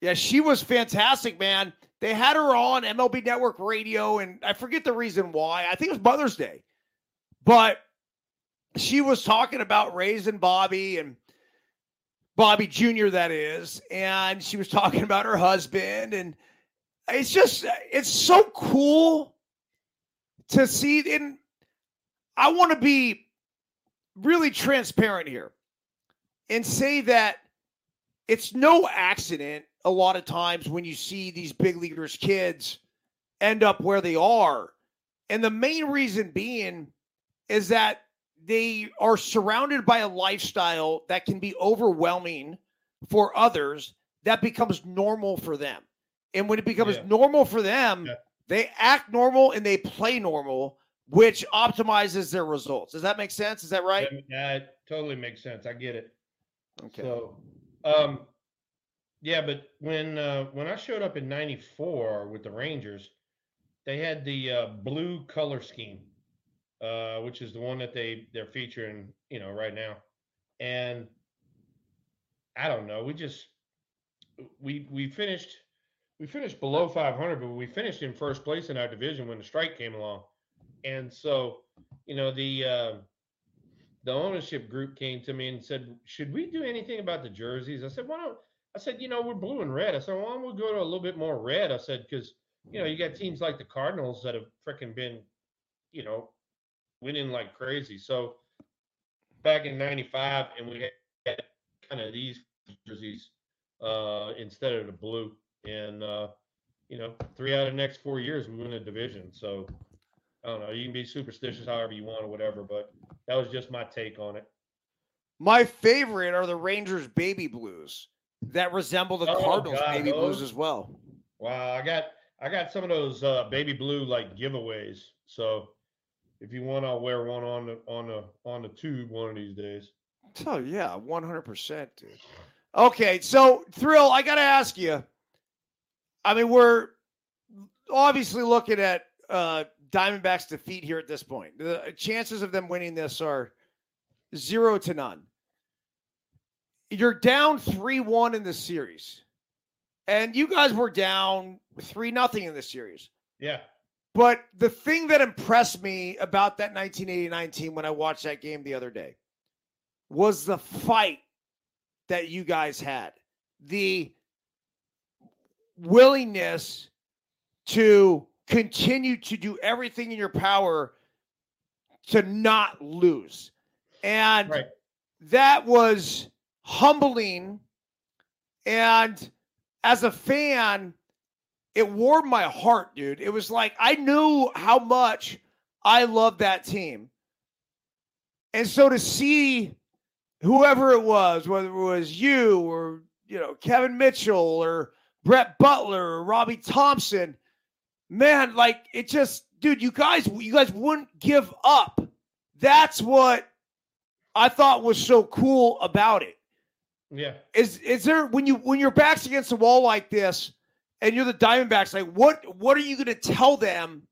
Yeah, she was fantastic, man. They had her on MLB Network Radio, and I forget the reason why. I think it was Mother's Day, but she was talking about raising Bobby and Bobby Jr., that is, and she was talking about her husband. And it's just, it's so cool to see. And I want to be really transparent here and say that it's no accident a lot of times when you see these big leaguers kids end up where they are. And the main reason being is that they are surrounded by a lifestyle that can be overwhelming for others that becomes normal for them. And when it becomes yeah. normal for them, yeah. they act normal and they play normal, which optimizes their results. Does that make sense? Is that right? Yeah, it totally makes sense. I get it. Okay. So, um, yeah, but when uh, when I showed up in '94 with the Rangers, they had the uh, blue color scheme uh, which is the one that they they're featuring, you know, right now. And I don't know, we just we we finished we finished below 500, but we finished in first place in our division when the strike came along. And so, you know, the uh, the ownership group came to me and said, "Should we do anything about the jerseys?" I said, "Why don't?" I said, "You know, we're blue and red." I said, "Why don't we go to a little bit more red?" I said, "Because you know, you got teams like the Cardinals that have freaking been, you know, winning like crazy. So back in '95, and we had kind of these jerseys uh, instead of the blue, and uh, you know, three out of the next four years we win a division. So I don't know. You can be superstitious however you want or whatever, but that was just my take on it. My favorite are the Rangers baby blues that resemble the oh, Cardinals God, baby those? blues as well. Wow, I got I got some of those uh, baby blue like giveaways. So if you want, I'll wear one on the on the on the tube one of these days. Oh yeah, one hundred percent, dude. Okay, so thrill, I got to ask you. I mean, we're obviously looking at uh, Diamondbacks' defeat here at this point. The chances of them winning this are zero to none. You're down three one in the series, and you guys were down three nothing in the series. Yeah. But the thing that impressed me about that 1989 team when I watched that game the other day was the fight that you guys had, the willingness to continue to do everything in your power to not lose. And right. that was humbling. And as a fan, it warmed my heart, dude. It was like I knew how much I love that team. And so to see whoever it was, whether it was you or you know Kevin Mitchell or Brett Butler or Robby Thompson, man, like it just, dude, you guys, you guys wouldn't give up. That's what I thought was so cool about it. Yeah. Is is there when you when your back's against the wall like this? And you're the Diamondbacks, like what what are you going to tell them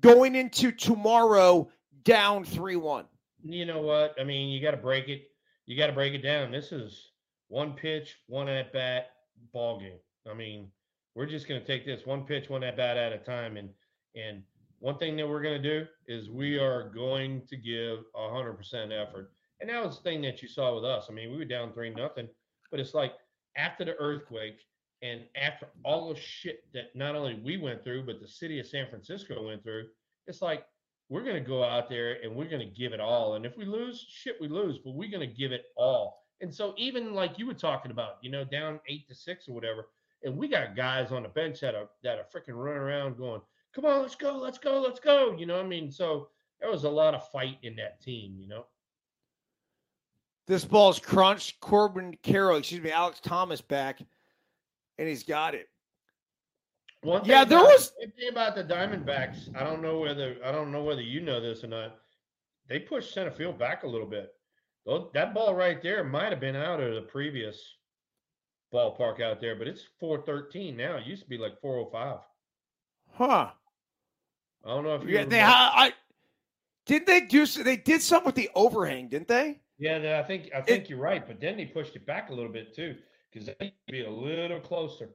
going into tomorrow down three one? You know what? I mean, you got to break it. You got to break it down. This is one pitch, one at bat, ball game. I mean, we're just going to take this one pitch, one at bat at a time, and and one thing that we're going to do is we are going to give a hundred percent effort. And that was the thing that you saw with us. I mean, we were down three nothing, but it's like after the earthquake, and after all the shit that not only we went through, but the city of San Francisco went through, it's like we're going to go out there and we're going to give it all. And if we lose, shit, we lose, but we're going to give it all. And so even like you were talking about, you know, down eight to six or whatever, and we got guys on the bench that are that are freaking running around going, "Come on, let's go, let's go, let's go." You know, I mean, so there was a lot of fight in that team. You know. This ball's crunched. Corbin Carroll, excuse me, Alek Thomas back and he's got it. One yeah, there about, was thing about the Diamondbacks. I don't know whether I don't know whether you know this or not. they pushed center field back a little bit. That ball right there might have been out of the previous ballpark out there, but it's 413 now. It used to be like 405. Huh. I don't know if you yeah, they ha- I did they do they did something with the overhang, didn't they? Yeah, I think I think it, you're right, but then they pushed it back a little bit too because they be a little closer.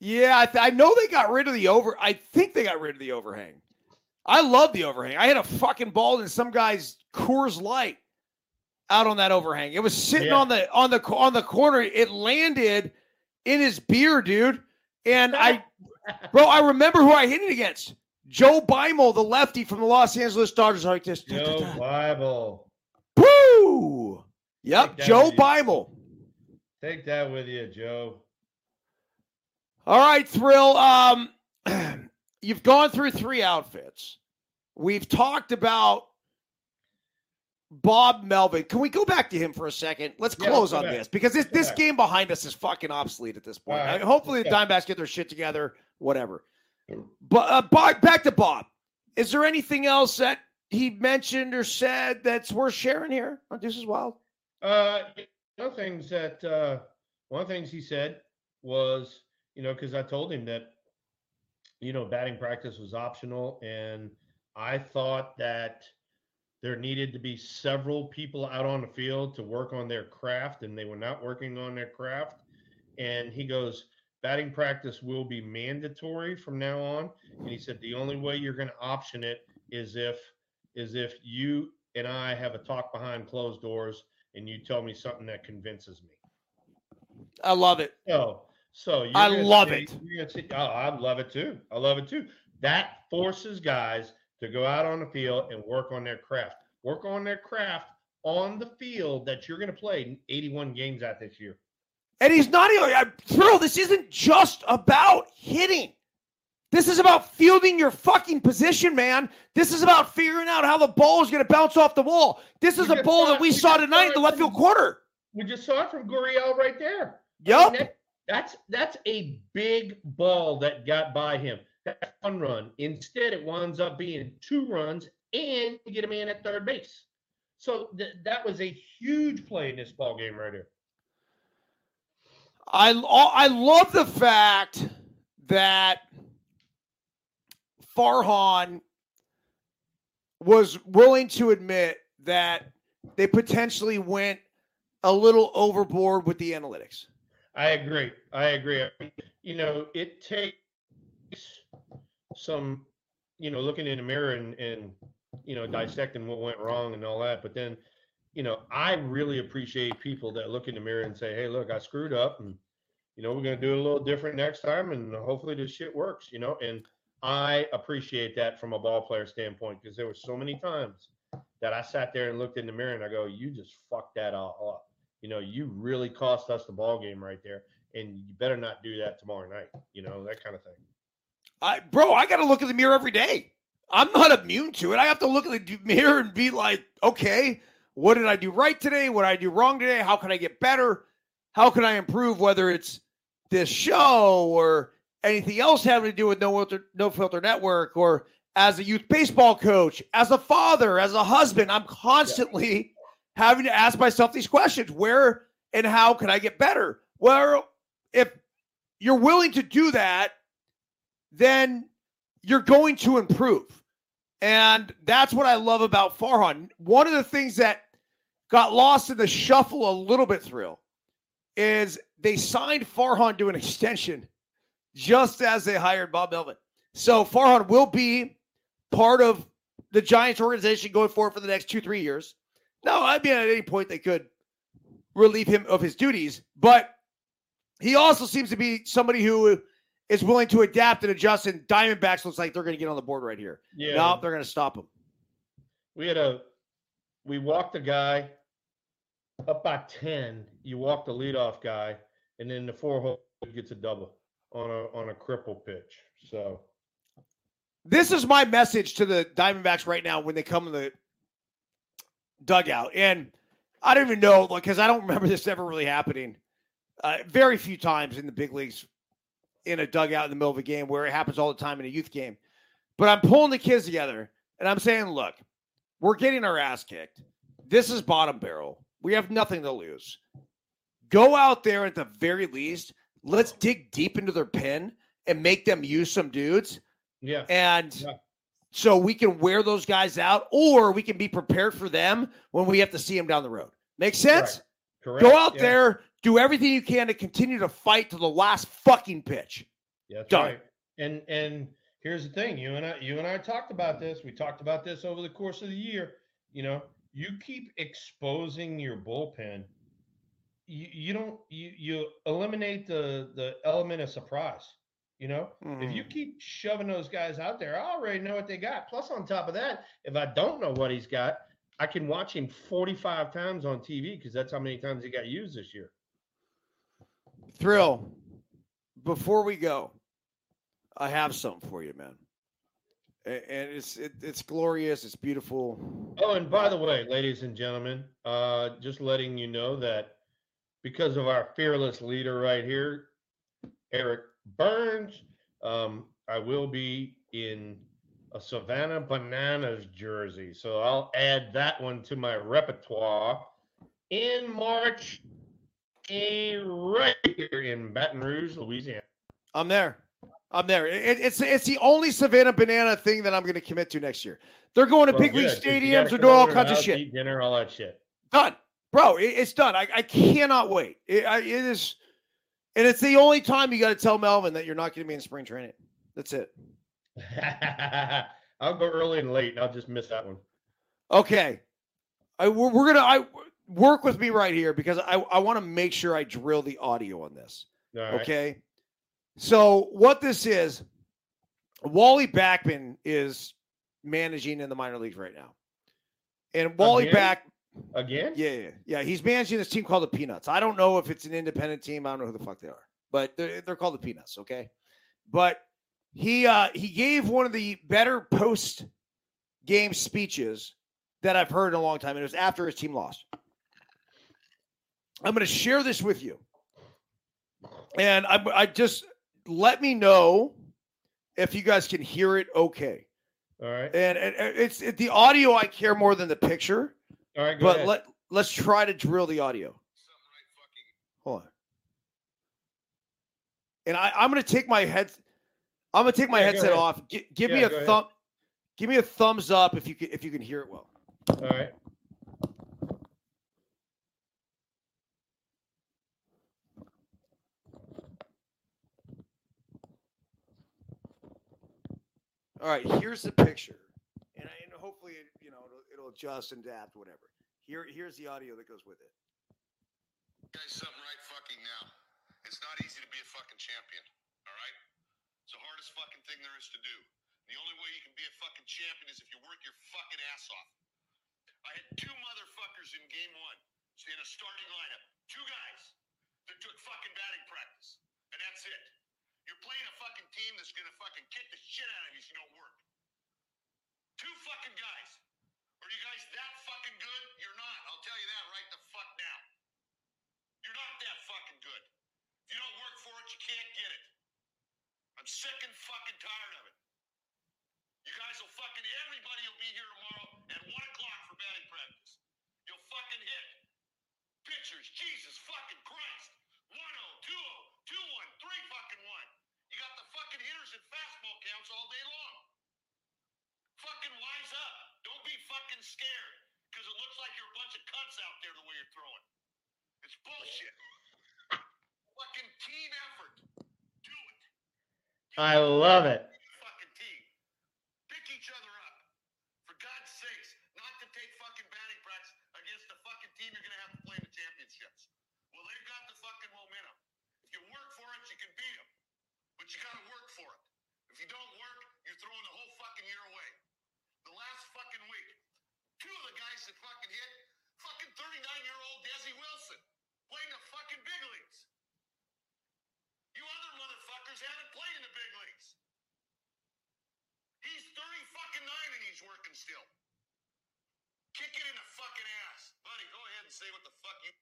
Yeah, I, th- I know they got rid of the over. I think they got rid of the overhang. I love the overhang. I had a fucking ball in some guy's Coors Light out on that overhang. It was sitting yeah. on the on the on the corner. It landed in his beer, dude. And I, bro, I remember who I hit it against. Joe Beimel, the lefty from the Los Angeles Dodgers, like this. Joe Beimel. Woo! Yep, Joe Beimel. Take that with you, Joe. All right, Thrill. Um, you've gone through three outfits. We've talked about Bob Melvin. Can we go back to him for a second? Let's close yeah, on back. this because this, this game behind us is fucking obsolete at this point. Right. I mean, hopefully, the Diamondbacks get their shit together. Whatever. But uh, Bob, back to Bob. Is there anything else that he mentioned or said that's worth sharing here on Deuces Wild? Uh, one of the things that uh, one of the things he said was you know, because I told him that, you know, batting practice was optional. And I thought that there needed to be several people out on the field to work on their craft, and they were not working on their craft. And he goes, batting practice will be mandatory from now on. And he said the only way you're going to option it is if is if you and I have a talk behind closed doors and you tell me something that convinces me. I love it. So so I love see, it. See, oh, I love it too. I love it too. That forces guys to go out on the field and work on their craft. Work on their craft on the field that you're going to play 81 games at this year. And he's not even, I, bro, this isn't just about hitting. This is about fielding your fucking position, man. This is about figuring out how the ball is going to bounce off the wall. This is we a ball that we, we saw tonight in the left field corner. We just saw it from Gurriel right there. Yep. I mean, that's that's a big ball that got by him. That's one run. Instead, it winds up being two runs and you get a man at third base. So th- that was a huge play in this ball game right here. I I love the fact that Farhan was willing to admit that they potentially went a little overboard with the analytics. I agree. I agree. You know, it takes some, you know, looking in the mirror and, and, you know, dissecting what went wrong and all that. But then, you know, I really appreciate people that look in the mirror and say, hey, look, I screwed up and, you know, we're going to do it a little different next time and hopefully this shit works, you know. And I appreciate that from a ball player standpoint because there were so many times that I sat there and looked in the mirror and I go, you just fucked that all up you know, you really cost us the ball game right there, and you better not do that tomorrow night. You know, that kind of thing. I, bro, I got to look in the mirror every day. I'm not immune to it. I have to look at the mirror and be like, okay, what did I do right today? What did I do wrong today? How can I get better? How can I improve? Whether it's this show or anything else having to do with no filter, no filter network, or as a youth baseball coach, as a father, as a husband, I'm constantly having to ask myself these questions where and how can I get better? Well, if you're willing to do that, then you're going to improve. And that's what I love about Farhan. One of the things that got lost in the shuffle a little bit thrill is they signed Farhan to an extension just as they hired Bob Melvin. So Farhan will be part of the Giants organization going forward for the next two, three years. No, I mean, at any point they could relieve him of his duties, but he also seems to be somebody who is willing to adapt and adjust. And Diamondbacks looks like they're going to get on the board right here. Yeah, no, they're going to stop him. We had a we walked a guy up by ten. You walk the leadoff guy, and then the four hole gets a double on a on a cripple pitch. So this is my message to the Diamondbacks right now when they come to the dugout. And I don't even know, like, because I don't remember this ever really happening. Uh, very few times in the big leagues in a dugout in the middle of a game where it happens all the time in a youth game. But I'm pulling the kids together and I'm saying, look, We're getting our ass kicked. This is bottom barrel. We have nothing to lose. Go out there at the very least. Let's dig deep into their pen and make them use some dudes. Yeah. And Yeah. so we can wear those guys out or we can be prepared for them when we have to see them down the road. Make sense? Correct. Go out Yeah. there, do everything you can to continue to fight to the last fucking pitch. Yeah, That's Done. right. And and here's the thing, you and I you and I talked about this. We talked about this over the course of the year. You know, you keep exposing your bullpen. You, you don't you you eliminate the the element of surprise. You know, if you keep shoving those guys out there, I already know what they got. Plus, on top of that, if I don't know what he's got, I can watch him 45 times on TV because that's how many times he got used this year. Thrill, before we go, I have something for you, man. And it's it, it's glorious. It's beautiful. Oh, and by the way, ladies and gentlemen, uh, just letting you know that because of our fearless leader right here, Eric Byrnes, um, I will be in a Savannah Bananas jersey. So I'll add that one to my repertoire in March, eh, right here in Baton Rouge, Louisiana. I'm there. I'm there. It- it's it's the only Savannah Banana thing that I'm going to commit to next year. They're going to Well, big league good, 'cause you gotta stadiums. Come doing all kinds of shit. dinner, all that shit. Done, bro. It, it's done. I, I cannot wait. It, I, it is, and it's the only time you got to tell Melvin that you're not going to be in spring training. That's it. I'll go early and late, and I'll just miss that one. Okay, I we're, we're gonna I work with me right here because I I want to make sure I drill the audio on this. Right. Okay. So what this is, Wally Backman is managing in the minor leagues right now, and oh, Wally Again? Back, Again? yeah, yeah, yeah, he's managing this team called the Peanuts. I don't know if it's an independent team. I don't know who the fuck they are, but they're, they're called the Peanuts. Okay, but he uh he gave one of the better post game speeches that I've heard in a long time, and it was after his team lost. I'm going to share this with you, and I, I just let me know if you guys can hear it. Okay, All right. and, and and it's it, the audio I care more than the picture, All right. But ahead. let let's try to drill the audio. Hold on, and I, I'm going to take my head. I'm to take my Yeah, headset off. Gi- give me a go ahead. thumb. Give me a thumbs up if you can if you can hear it well. All right. All right, here's the picture, and, I- and hopefully, it, it'll adjust and adapt, whatever. Here, here's the audio that goes with it. guys something right fucking now. It's not easy to be a fucking champion, all right? It's the hardest fucking thing there is to do. The only way you can be a fucking champion is if you work your fucking ass off. I had two motherfuckers in game one in a starting lineup. Two guys that took fucking batting practice. And that's it. You're playing a fucking team that's gonna fucking kick the shit out of you if you don't work. Two fucking guys. Are you guys that fucking good? You're not. I'll tell you that right the fuck now. You're not that fucking good. If you don't work for it, you can't get it. I'm sick and fucking tired of it. You guys will fucking, everybody will be here tomorrow at 1 o'clock for batting practice. You'll fucking hit. Pitchers, Jesus fucking Christ. 1 0, 2 0, 2 1, 3 fucking 1. You got the fucking hitters at fastball counts all day long. Fucking wise up. Don't be fucking scared. Because it looks like you're a bunch of cunts out there the way you're throwing. It's bullshit. fucking team effort. Do it. I love it. Fucking team. Pick each other up. For God's sakes, not to take fucking batting practice against the fucking team you're gonna have to play in the championships. Well, they've got the fucking momentum. If you work for it, you can beat them. But you gotta work for it. If you don't work, you're throwing the whole fucking year away. The last fucking week, two of the guys that fucking hit, fucking 39 year old Desi Wilson, playing the fucking big leagues. You other motherfuckers haven't played in the big leagues. He's 30 fucking nine and he's working still. Kick it in the fucking ass. Buddy, go ahead and say what the fuck you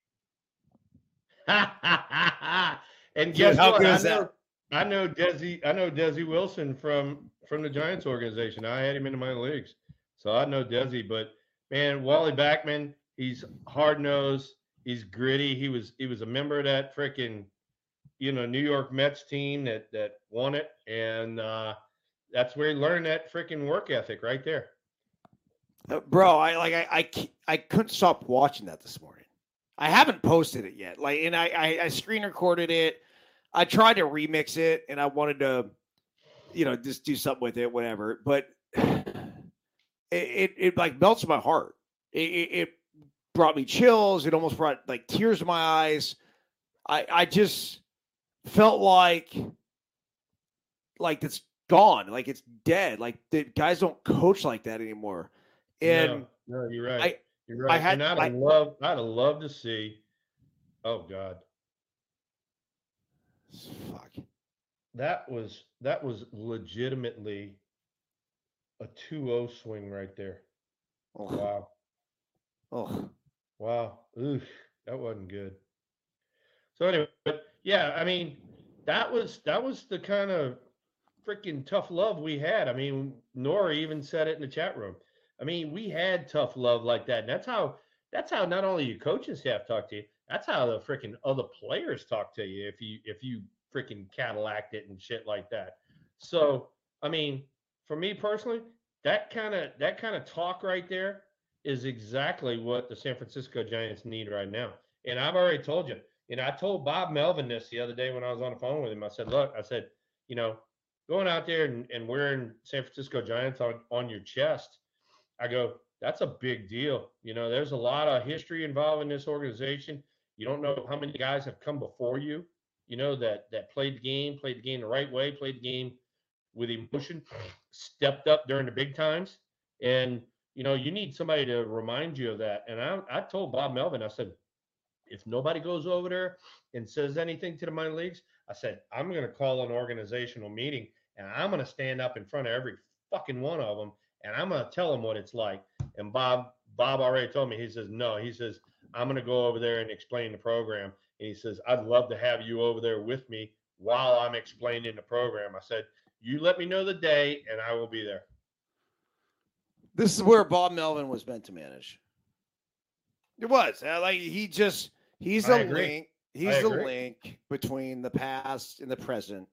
and guess how what? good I is that? I know Desi. I know Desi Wilson from from the Giants organization. I had him into my leagues, so I know Desi. But man, Wally Backman, he's hard nosed, he's gritty. He was he was a member of that freaking, you know, New York Mets team that that won it, and uh, that's where he learned that freaking work ethic right there. Uh, bro, I like I, I c- I couldn't stop watching that this morning. I haven't posted it yet. Like, and I, I I screen recorded it. I tried to remix it, and I wanted to, you know, just do something with it, whatever. But it it, it like melts my heart. It, it brought me chills. It almost brought like tears to my eyes. I I just felt like like it's gone, like it's dead. Like the guys don't coach like that anymore. And no, no, you're right. I- you're right. had- and I'd I- loved, I'd loved to see. Oh God, fuck. that was that was legitimately a 2-0 swing right there. Oh, Wow, oh. wow, Oof, that wasn't good. So anyway, but yeah, I mean, that was that was the kind of freaking tough love we had. I mean, Nora even said it in the chat room. I mean, we had tough love like that. And that's how that's how not only your coaching staff talk to you, that's how the freaking other players talk to you if you if you freaking Cadillac it and shit like that. So, I mean, for me personally, that kind of that kind of talk right there is exactly what the San Francisco Giants need right now. And I've already told you, you know, I told Bob Melvin this the other day when I was on the phone with him. I said, look, I said, you know, going out there and, and wearing San Francisco Giants on, on your chest, I go, that's a big deal. You know, there's a lot of history involved in this organization. You don't know how many guys have come before you, you know, that that played the game, played the game the right way, played the game with emotion, stepped up during the big times. And, you know, you need somebody to remind you of that. And I, I told Bob Melvin, I said, if nobody goes over there and says anything to the minor leagues, I said, I'm going to call an organizational meeting and I'm going to stand up in front of every fucking one of them and I'm going to tell them what it's like. And Bob, Bob already told me, he says, no, he says, I'm going to go over there and explain the program. And he says, I'd love to have you over there with me while I'm explaining the program. I said, you let me know the day and I will be there. This is where Bob Melvin was meant to manage. It was uh, like he just he's I the agree. link. He's I the link between the past and the present.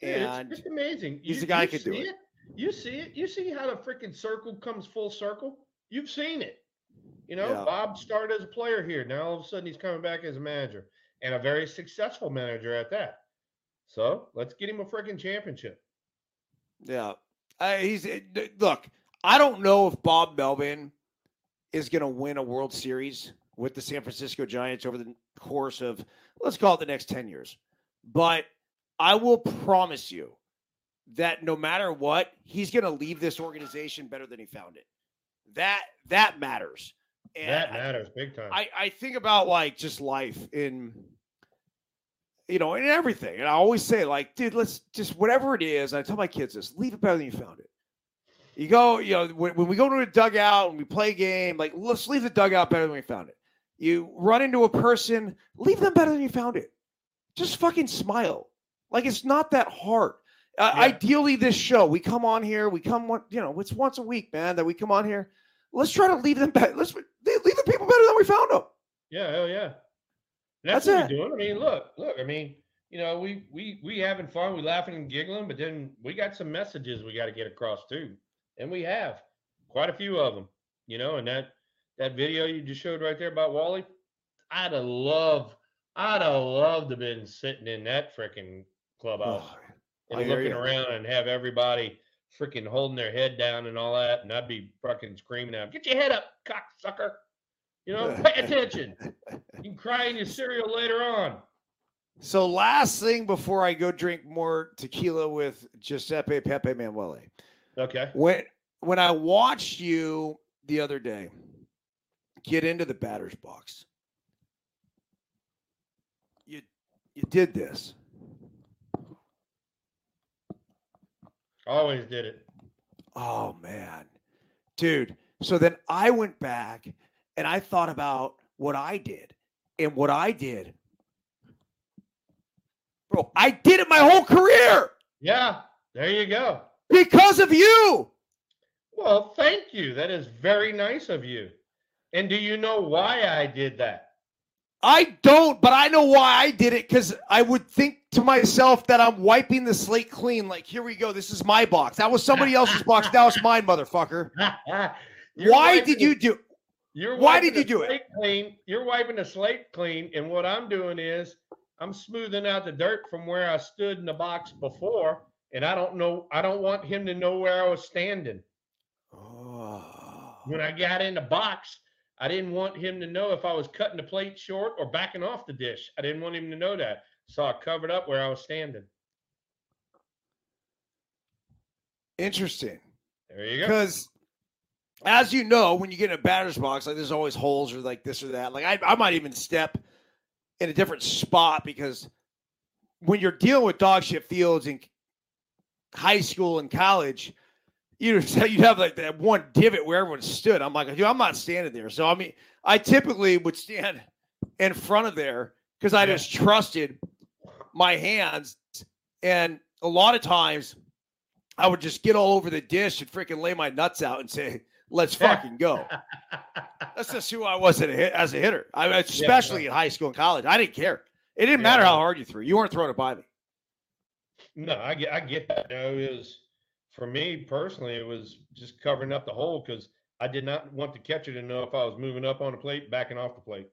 Dude, it's- And it's, amazing. he's You- the guy who could do see it. You see it. You see how the freaking circle comes full circle. You've seen it. You know, Yeah. Bob started as a player here. Now all of a sudden he's coming back as a manager and a very successful manager at that. So let's get him a freaking championship. Yeah. Uh, he's uh, look, I don't know if Bob Melvin is going to win a World Series with the San Francisco Giants over the course of let's call it the next 10 years. But I will promise you that no matter what, he's going to leave this organization better than he found it. That that matters. And that matters big time. I, I think about like just life in you know, in everything. And I always say, like, dude, let's just whatever it is. I tell my kids this: leave it better than you found it. You go, you know, when, when we go to a dugout and we play a game, like let's leave the dugout better than we found it. You run into a person, leave them better than you found it. Just fucking smile. Like it's not that hard. Uh, Yeah. Ideally, this show we come on here, we come you know, it's once a week, man, that we come on here. Let's try to leave them better. Let's leave the people better than we found them. yeah, hell yeah. And that's, That's what we're doing. I mean, look, look. I mean, you know, we we we having fun, we laughing and giggling, but then we got some messages we got to get across too, and we have quite a few of them. You know, and that that video you just showed right there about Wally, I'd have loved, I'd have loved to have been sitting in that freaking clubhouse Oh, and looking you. around and have everybody freaking holding their head down and all that, and I'd be fucking screaming out, "Get your head up, cocksucker!" You know, pay attention. You can cry in your cereal later on. So last thing before I go drink more tequila with Giuseppe Pepe Manuele. Okay. When when I watched you the other day get into the batter's box, you you did this. Always did it. Oh man. Dude. So then I went back and I thought about what I did. And what I did. Bro, I did it my whole career Yeah. There you go. because of you. Well, thank you. That is very nice of you. And do you know why I did that? I don't, but I know why I did it because I would think to myself that I'm wiping the slate clean. Like, here we go. This is my box. That was somebody else's box. Now it's mine, motherfucker. Why did you do? You're why did you do it? slate Clean. You're wiping the slate clean, and what I'm doing is I'm smoothing out the dirt from where I stood in the box before, and I don't know. I don't want him to know where I was standing Oh. when I got in the box. I didn't want him to know if I was cutting the plate short or backing off the dish. I didn't want him to know that, so I covered up where I was standing. Interesting. There you go. Because as you know, when you get in a batter's box, like there's always holes or like this or that. Like I, I might even step in a different spot because when you're dealing with dog shit fields in high school and college, you you'd have like that one divot where everyone stood. I'm like, dude, I'm not standing there. So I mean, I typically would stand in front of there because I Yeah. just trusted my hands. And a lot of times I would just get all over the dish and freaking lay my nuts out and say, let's fucking go. That's just who I was as a, hit, as a hitter. I mean, especially in high school and college. I didn't care. It didn't Yeah, matter how hard you threw. You weren't throwing it by me. No, I get, I get that. You know, it was for me personally, it was just covering up the hole because I did not want the catcher to know if I was moving up on the plate, backing off the plate.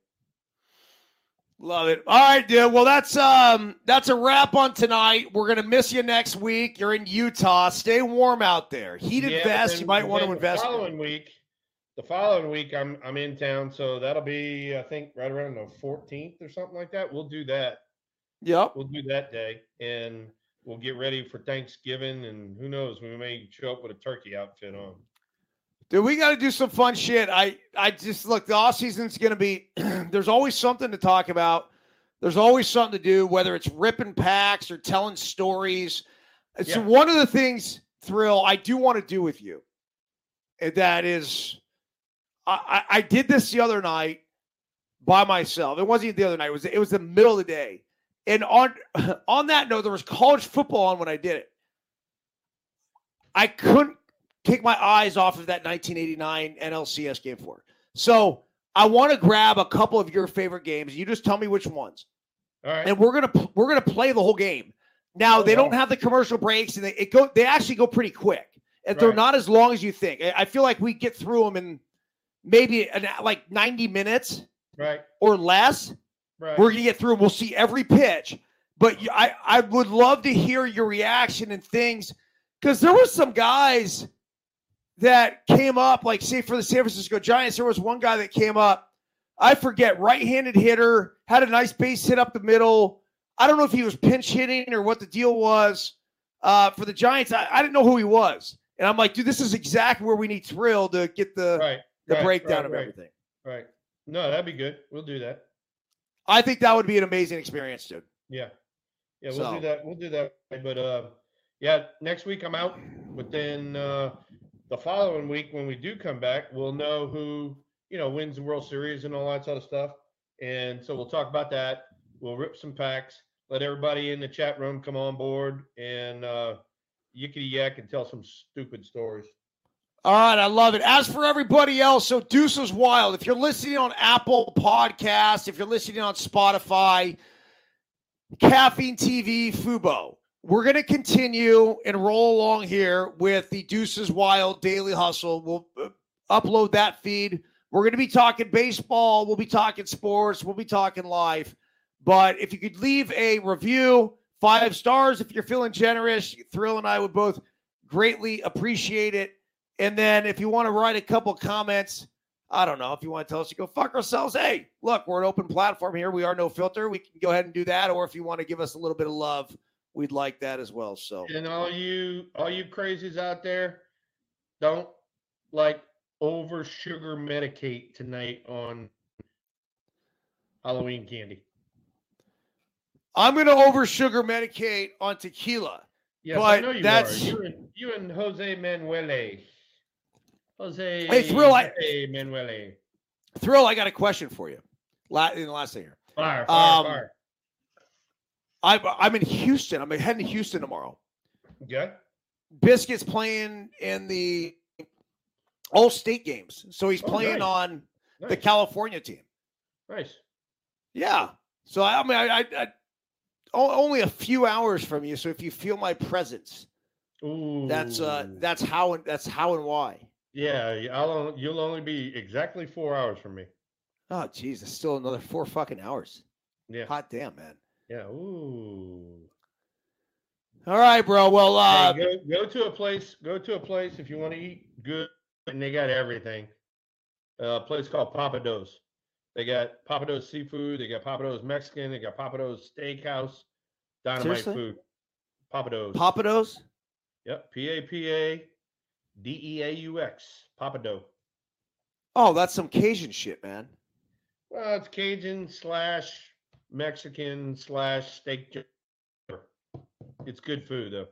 Love it. All right, dude. Well, that's um that's a wrap on tonight. We're gonna miss you next week. You're in Utah. Stay warm out there. Heated Yeah, but vest. You might want to invest. The in. following week, the following week, I'm I'm in town, so that'll be I think right around the 14th or something like that. We'll do that. Yep. We'll do that day, and we'll get ready for Thanksgiving, and who knows, we may show up with a turkey outfit on. Dude, we got to do some fun shit. I I just look. The off season's gonna be. there's always something to talk about. There's always something to do, whether it's ripping packs or telling stories. It's Yeah. one of the things, Thrill, I do want to do with you, and that is, I, I I did this the other night by myself. It wasn't even the other night. It was it was the middle of the day. And on on that note, there was college football on when I did it. I couldn't take my eyes off of that 1989 NLCS game four. So I want to grab a couple of your favorite games. You just tell me which ones, All right. and we're gonna we're gonna play the whole game. Now Oh, they don't have the commercial breaks, and they it go they actually go pretty quick, and they're not as long as you think. I, I feel like we get through them in maybe an, like 90 minutes right. or less. Right. We're gonna get through. We'll see every pitch, but I I would love to hear your reaction and things because there were some guys that came up, like say for the San Francisco Giants, there was one guy that came up. I forget, right-handed hitter, had a nice base hit up the middle. I don't know if he was pinch hitting or what the deal was uh, for the Giants. I, I didn't know who he was, and I'm like, dude, this is exactly where we need Thrill to get the right. the right, breakdown right, of right, everything. Right. No, that'd be good. We'll do that. I think that would be an amazing experience, dude. Yeah. Yeah, we'll So- do that. We'll do that. But uh yeah, next week I'm out. But then uh the following week when we do come back, we'll know who, you know, wins the World Series and all that sort of stuff. And so we'll talk about that. We'll rip some packs, let everybody in the chat room come on board and uh yickety yak and tell some stupid stories. All right, I love it. As for everybody else, so Deuce Wild. If you're listening on Apple Podcasts, if you're listening on Spotify, Caffeine TV, Fubo, we're going to continue and roll along here with the Deuces Wild Daily Hustle. We'll uh, upload that feed. We're going to be talking baseball. We'll be talking sports. We'll be talking live. But if you could leave a review, five stars, if you're feeling generous, Thrill and I would both greatly appreciate it. And then if you want to write a couple comments, I don't know if you want to tell us to go fuck ourselves. Hey, look, we're an open platform here. We are no filter. We can go ahead and do that. Or if you want to give us a little bit of love, we'd like that as well. So And all you all you crazies out there, don't like over sugar medicate tonight on Halloween candy. I'm going to over sugar medicate on tequila. Yes, But I know you that's- are. You and you and Jose Manuele. Jose Hey, Thrill, I- Jose Manuele. Thrill, I got a question for you. La- In the last thing here, Fire, fire, Um, fire. I'm, I'm in Houston. I'm heading to Houston tomorrow. Okay. Biscuits playing in the all state games. So he's Oh, playing nice. on the California team. nice. Yeah. So I mean, I only a few hours from you. So if you feel my presence, Ooh. that's uh, that's how and that's how and why. Yeah. I'll you'll only be exactly four hours from me. Oh, geez, it's still another four fucking hours. Yeah. Hot damn, man. Yeah. Ooh. All right, bro. Well, Hey, uh, go, go to a place. Go to a place if you want to eat good, and they got everything. Uh, a place called Pappadeaux. They got Pappadeaux seafood. They got Pappadeaux Mexican. They got Pappadeaux Steakhouse. Dynamite Seriously? food. Pappadeaux. Pappadeaux. Yep. P A P A D E A U X. Papa Papado. Oh, that's some Cajun shit, man. Well, it's Cajun slash Mexican slash steak. It's good food though.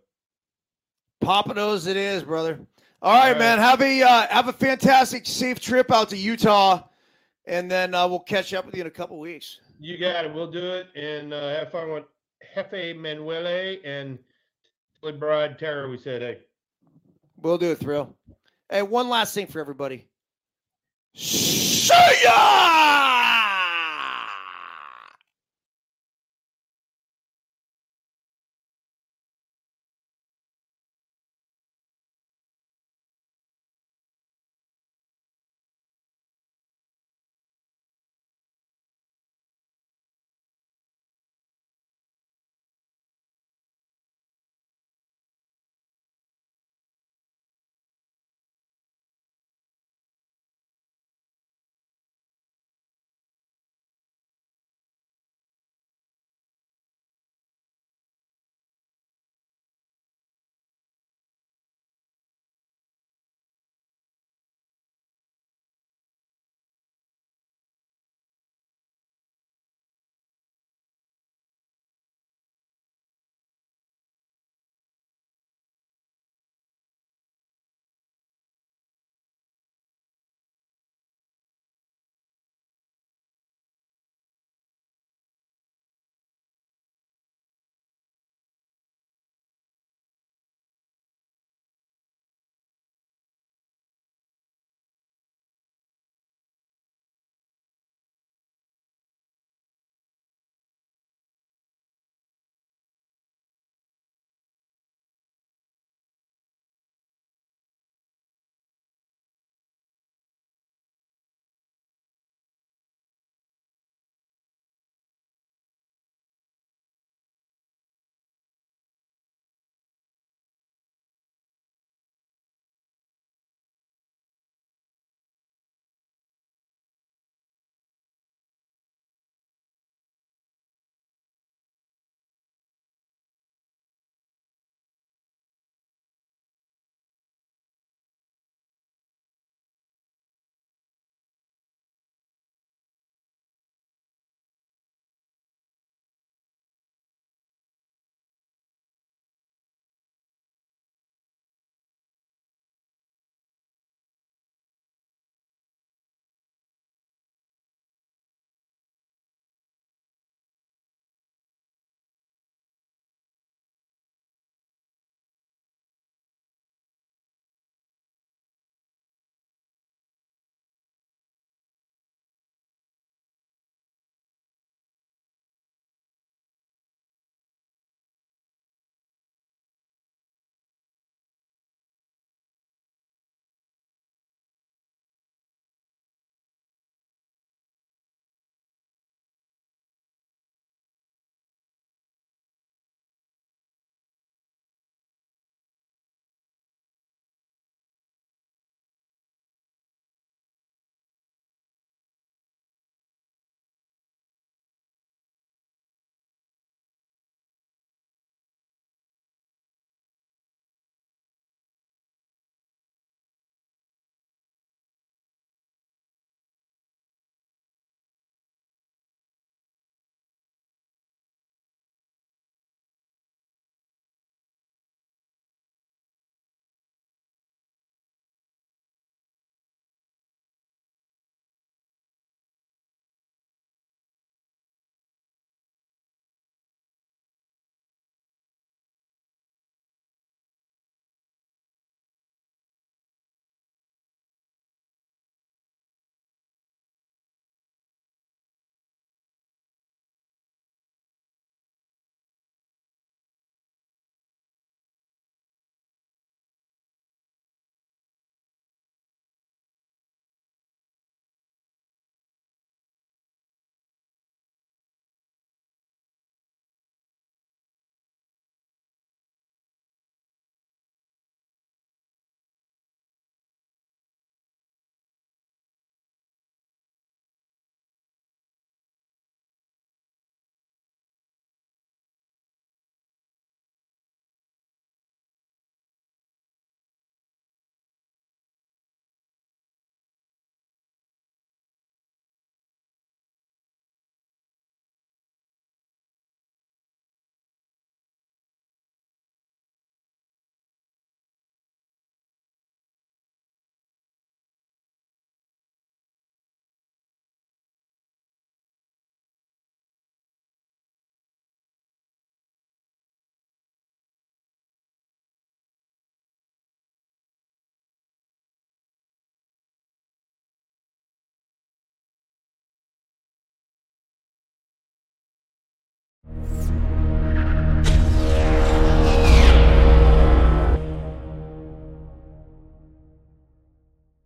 Pappadeaux, it is, brother. All right, All right. man. Have a uh, have a fantastic, safe trip out to Utah, and then uh, we'll catch up with you in a couple weeks. You got it. We'll do it and uh, have fun with Jefe Manuele and Bride Terror. We said, hey, We'll do it, thrill. Hey, one last thing for everybody. See ya!